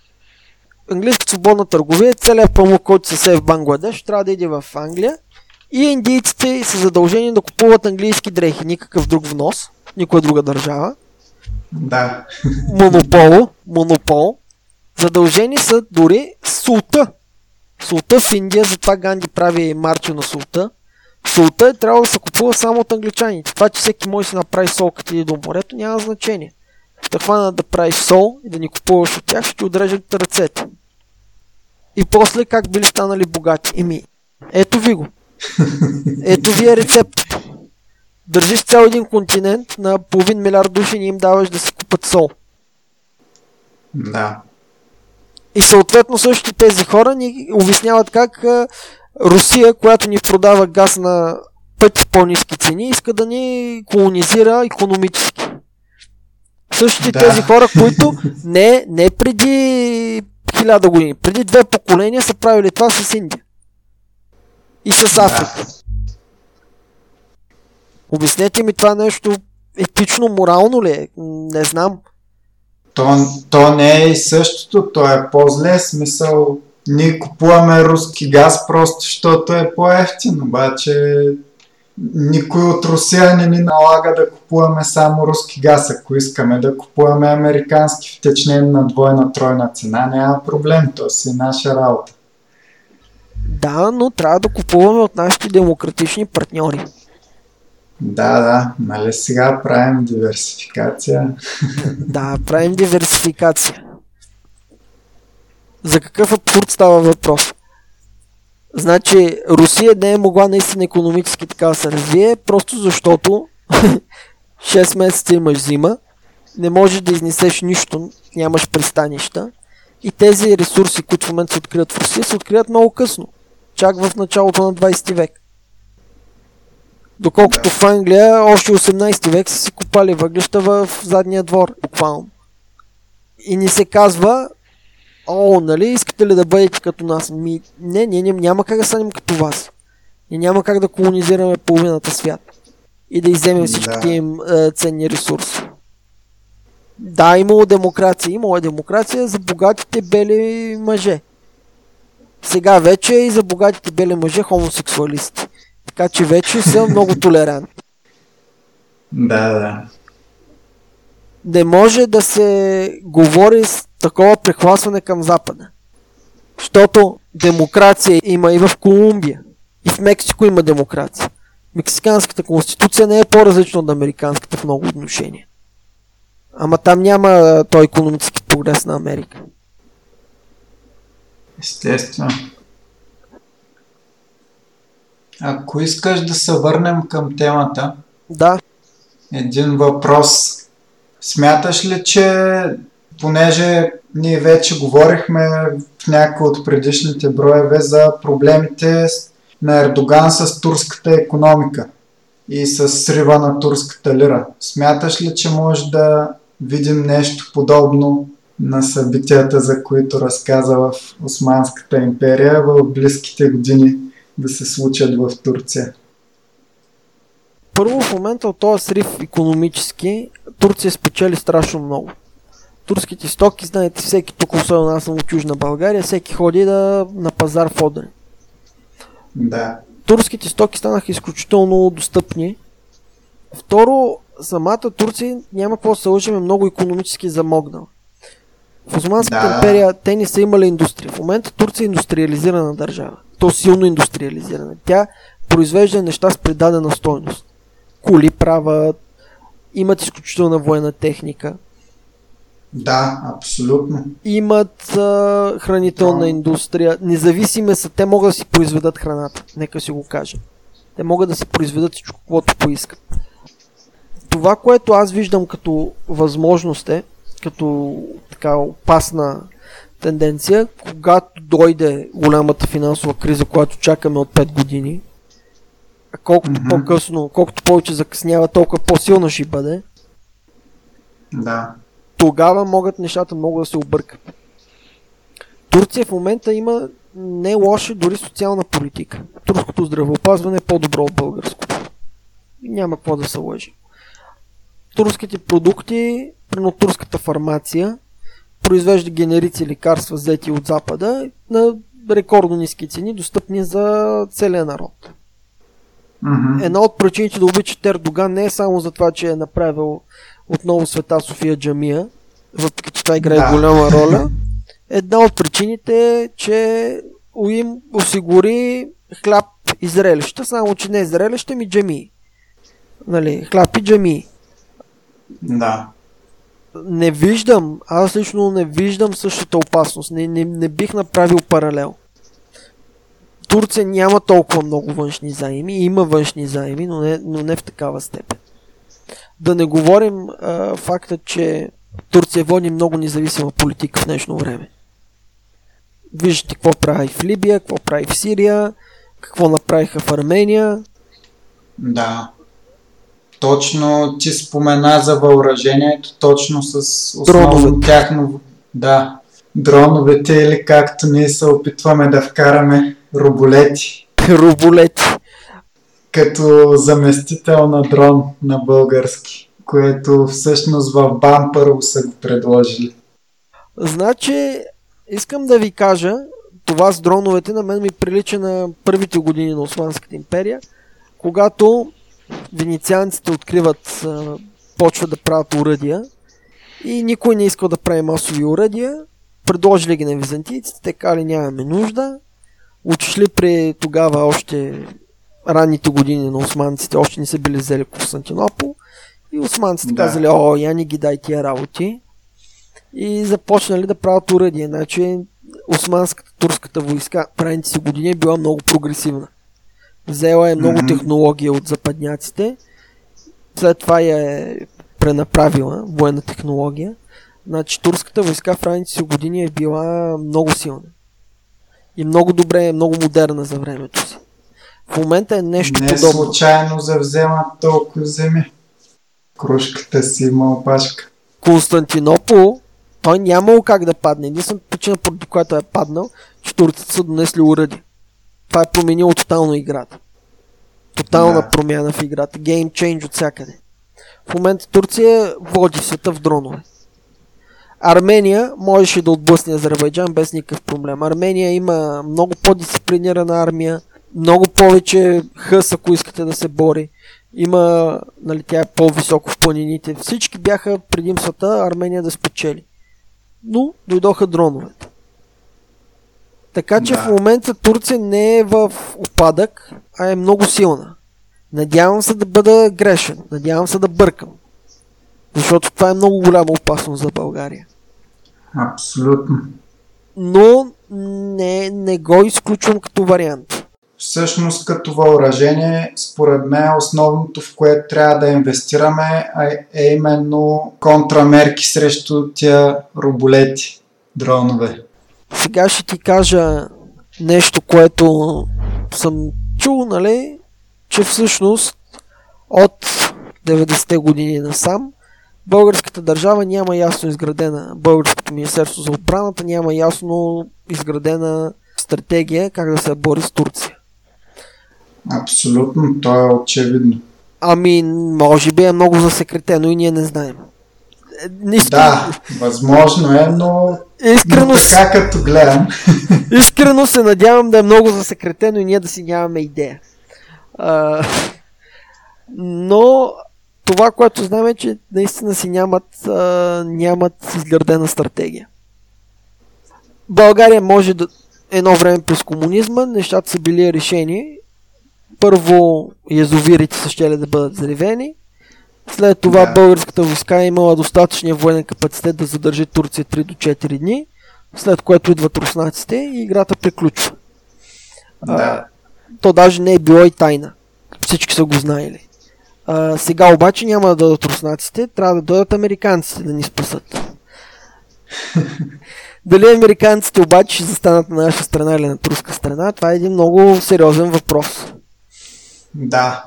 Английската свободна търговия е целият памук, който се сее в Бангладеш, трябва да иде в Англия и индийците са задължени да купуват английски дрехи, никакъв друг внос, никоя друга държава. Да. Монопол, монопол. Задължени са дори султа. Султа в Индия, затова Ганди прави марча на султа. Солта е трябвало да се купува само от англичаните. Това, че всеки може да си направи сол като иде до морето, няма значение. Ще хвана да правиш сол и да ни купуваш от тях, ще ти отрежат ръцете. И после как били станали богати? Еми, ето ви го. Ето ви е рецептата. Държиш цял един континент на половин милиард души и им даваш да си купат сол. Да. И съответно същите тези хора ни обясняват как Русия, която ни продава газ на пъти по-низки цени, иска да ни колонизира економически. Същите да. тези хора, които не, не преди хиляда години, преди две поколения са правили това с Индия. И с Африка. Да. Обяснете ми това нещо етично, морално ли е? Не знам. То, то не е същото, то е по-зле смисъл ние купуваме руски газ просто защото е по-ефтин, обаче никой от Русия не ни налага да купуваме само руски газ. Ако искаме да купуваме американски втечнен на двойна, тройна цена, няма проблем, то си е наша работа. Да, но трябва да купуваме от нашите демократични партньори. Да, да, нали сега правим диверсификация. Да, правим диверсификация. За какъв абсурд става въпрос? Значи, Русия не е могла наистина економически така да се развие, просто защото 6 месеца имаш зима, не можеш да изнесеш нищо, нямаш пристанища и тези ресурси, които в момента се откриват в Русия, се откриват много късно, чак в началото на 20 век. Доколкото в Англия още 18 век са си купали въглища в задния двор, буквално. И ни се казва, о, нали, искате ли да бъдете като нас? Ми, не, ние няма как да станем като вас. И няма как да колонизираме половината свят. И да изземем всичките да. им е, ценни ресурси. Да, имало демокрация. Имало е демокрация за богатите бели мъже. Сега вече и за богатите бели мъже хомосексуалисти. Така че вече са много толерантни. Да, да. Не може да се говори с такова прехласване към Запада. Защото демокрация има и в Колумбия. И в Мексико има демокрация. Мексиканската конституция не е по-различна от американската в много отношения. Ама там няма той економически прогрес на Америка. Естествено. Ако искаш да се върнем към темата, да. един въпрос. Смяташ ли, че понеже ние вече говорихме в някои от предишните броеве за проблемите на Ердоган с турската економика и с срива на турската лира. Смяташ ли, че може да видим нещо подобно на събитията, за които разказа в Османската империя в близките години да се случат в Турция? Първо в момента от този срив економически Турция спечели страшно много турските стоки, знаете, всеки тук, особено аз съм от Южна България, всеки ходи да, на пазар в Одрин. Да. Турските стоки станаха изключително достъпни. Второ, самата Турция няма какво да се лъжим, е много економически замогнала. В Османската да. империя те не са имали индустрия. В момента Турция е индустриализирана държава. То силно индустриализирана. Тя произвежда неща с предадена стойност. Коли правят, имат изключителна военна техника. Да, абсолютно. Имат а, хранителна да. индустрия. Независими са, те могат да си произведат храната. Нека си го кажа. Те могат да си произведат всичко, което поискат. Това, което аз виждам като възможност е, като така опасна тенденция, когато дойде голямата финансова криза, която чакаме от 5 години, колкото mm-hmm. по-късно, колкото повече закъснява, толкова по-силна ще бъде. Да тогава могат нещата много да се объркат. Турция в момента има не лоша дори социална политика. Турското здравеопазване е по-добро от българското. Няма какво да се лъжи. Турските продукти, прино турската фармация, произвежда генерици лекарства, взети от Запада, на рекордно ниски цени, достъпни за целия народ. Мгм. Една от причините да обичат Ердоган не е само за това, че е направил отново света София Джамия, въпреки че това играе Да. голяма роля. Една от причините е, че им осигури хляб и зрелища, само че не зрелища ми джамии. Нали, хляб и джамии. Да. Не виждам, аз лично не виждам същата опасност. Не, не, не бих направил паралел. Турция няма толкова много външни заеми, има външни заеми, но не, но не в такава степен. Да не говорим а, факта, че Турция води много независима политика в днешно време. Виждате какво прави в Либия, какво прави в Сирия, какво направиха в Армения. Да. Точно ти спомена за въоръжението, точно с основно тяхно... Да. Дроновете или както ние се опитваме да вкараме роболети, Роболети. Като заместител на дрон на български, което всъщност в БАМ първо са го предложили. Значи, искам да ви кажа, това с дроновете на мен ми прилича на първите години на Османската империя, когато венецианците откриват, почват да правят уръдия и никой не искал да прави масови уръдия, предложили ги на византийците, те кали нямаме нужда, отишли при тогава още ранните години на османците, още не са били взели Константинопол и османците Да. казали, о, я не ги дай тия работи и започнали да правят уръдие. Значи османската турската войска в ранните си години е била много прогресивна. Взела е много Мгм. технология от западняците, след това я е пренаправила военна технология. Значи турската войска в ранните си години е била много силна. И много добре, много модерна за времето си. В момента е нещо Не подобно. случайно завземат толкова земи. Кружката си има опашка. Константинопол, той нямало как да падне. Единствената причина, поради която е паднал, че турците са донесли уради. Това е променило тотално играта. Тотална Да. промяна в играта. Гейм чейндж от всякъде. В момента Турция води света в дронове. Армения можеше да отблъсне Азербайджан без никакъв проблем. Армения има много по-дисциплинирана армия, много повече хъс, ако искате да се бори. Има, нали, тя е по-високо в планините. Всички бяха предимствата Армения да спечели. Но дойдоха дроновете. Така че Да. в момента Турция не е в опадък, а е много силна. Надявам се да бъда грешен. Надявам се да бъркам. Защото това е много голяма опасност за България. Абсолютно. Но не, не го изключвам като вариант. Всъщност като въоръжение, според мен основното, в което трябва да инвестираме е, именно контрамерки срещу тия роболети, дронове. Сега ще ти кажа нещо, което съм чул, нали, че всъщност от 90-те години насам българската държава няма ясно изградена, българското министерство за отбраната няма ясно изградена стратегия как да се бори с Турция. Абсолютно, то е очевидно. Ами, може би е много засекретено и ние не знаем. Е, Искрено, Да, възможно е, но, искрено, но така като гледам, искрено се надявам да е много засекретено и ние да си нямаме идея. А, но това, което знаем е, че наистина си нямат, а, нямат изградена стратегия. България може да едно време през комунизма нещата са били решени. Първо язовирите са щели да бъдат заривени. След това Да. българската войска е имала достатъчния военен капацитет да задържи Турция 3 до 4 дни, след което идват руснаците и играта приключва. да, То даже не е било и тайна. Всички са го знаели. А, сега обаче няма да дойдат руснаците, трябва да дойдат американците да ни спасат. Дали американците обаче ще застанат на наша страна или на турска страна, това е един много сериозен въпрос. Да,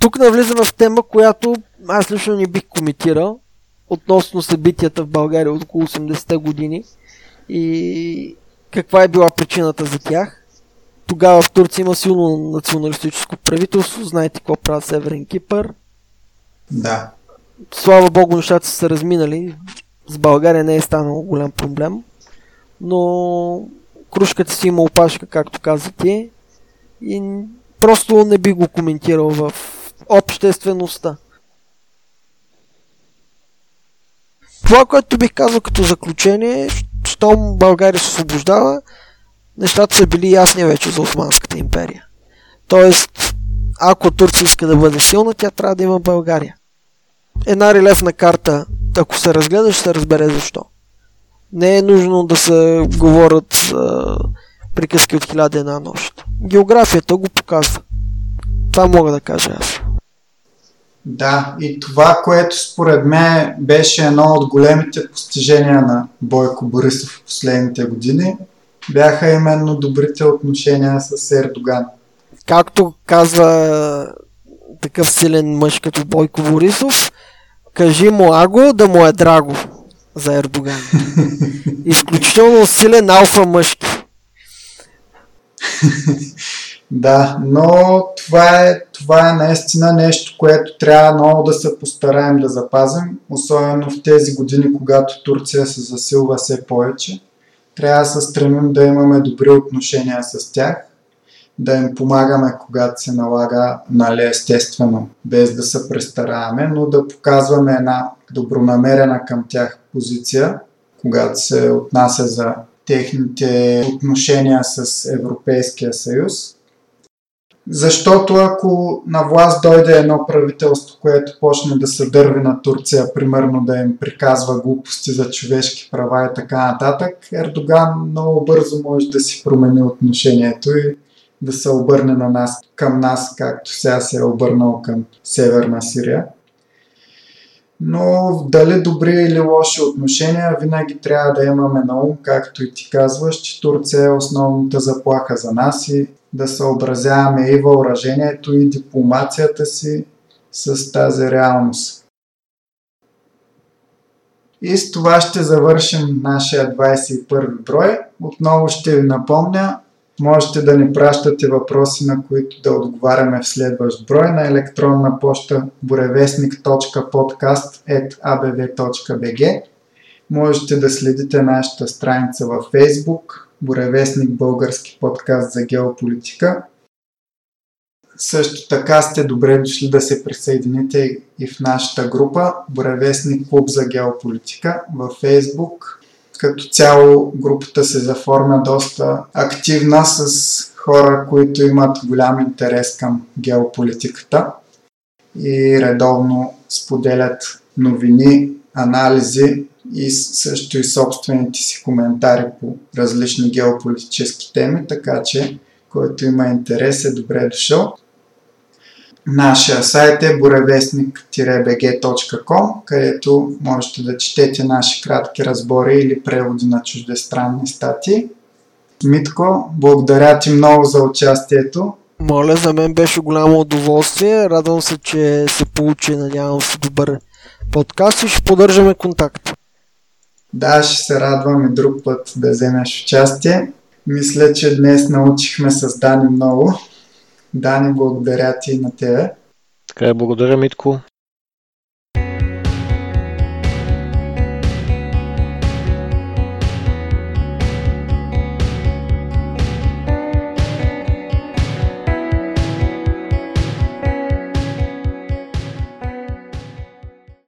Тук навлизаме в тема, която аз лично не бих коментирал относно събитията в България от около 80-те години и каква е била причината за тях. Тогава в Турция има силно националистическо правителство, знаете какво правят Северен Кипър. Да. Слава Богу, нещата са се разминали. С България не е станало голям проблем. Но кружката си има опашка, както каза ти. И просто не би го коментирал в обществеността. Това, което бих казал като заключение, щом България се освобождава, нещата са били ясни вече за Османската империя. Тоест, ако Турция иска да бъде силна, тя трябва да има България. Една релефна карта, ако се разгледа, ще се разбере защо. Не е нужно да се говорят а, приказки от хиляда една нощ. Географията го показва. Това мога да кажа аз. Да, и това, което според мен беше едно от големите постижения на Бойко Борисов в последните години, бяха именно добрите отношения с Ердоган. Както казва такъв силен мъж като Бойко Борисов, кажи му Аго да му е драго за Ердоган. Изключително силен алфа мъжки. Да, но това е, това е наистина нещо, което трябва много да се постараем да запазим, особено в тези години, когато Турция се засилва все повече. Трябва да се стремим да имаме добри отношения с тях, да им помагаме, когато се налага, нали, естествено, без да се престараваме, но да показваме една добронамерена към тях позиция, когато се отнася за техните отношения с Европейския съюз защото ако на власт дойде едно правителство, което почне да се дърви на Турция, примерно да им приказва глупости за човешки права и така нататък, Ердоган много бързо може да си промени отношението и да се обърне на нас, към нас, както сега се е обърнал към Северна Сирия. Но дали добри или лоши отношения, винаги трябва да имаме на ум, както и ти казваш, че Турция е основната заплаха за нас и да съобразяваме и въоръжението и дипломацията си с тази реалност. И с това ще завършим нашия 21 брой. Отново ще ви напомня, можете да ни пращате въпроси, на които да отговаряме в следващ брой на електронна почта буревестник.podcast.abv.bg Можете да следите нашата страница във Facebook, Буревестник български подкаст за геополитика. Също така сте добре дошли да се присъедините и в нашата група Буревестник клуб за геополитика във Facebook. Като цяло групата се заформя доста активна с хора, които имат голям интерес към геополитиката и редовно споделят новини, анализи и също и собствените си коментари по различни геополитически теми, така че който има интерес е добре дошъл. Нашия сайт е borevestnik-bg.com, където можете да четете наши кратки разбори или преводи на чуждестранни статии. Митко, благодаря ти много за участието. Моля, за мен беше голямо удоволствие. Радвам се, че се получи, надявам се, добър подкаст и ще поддържаме контакт. Да, ще се радвам и друг път да вземеш участие. Мисля, че днес научихме с Дани много. Дани, благодаря ти на тебе. Така е, благодаря, Митко.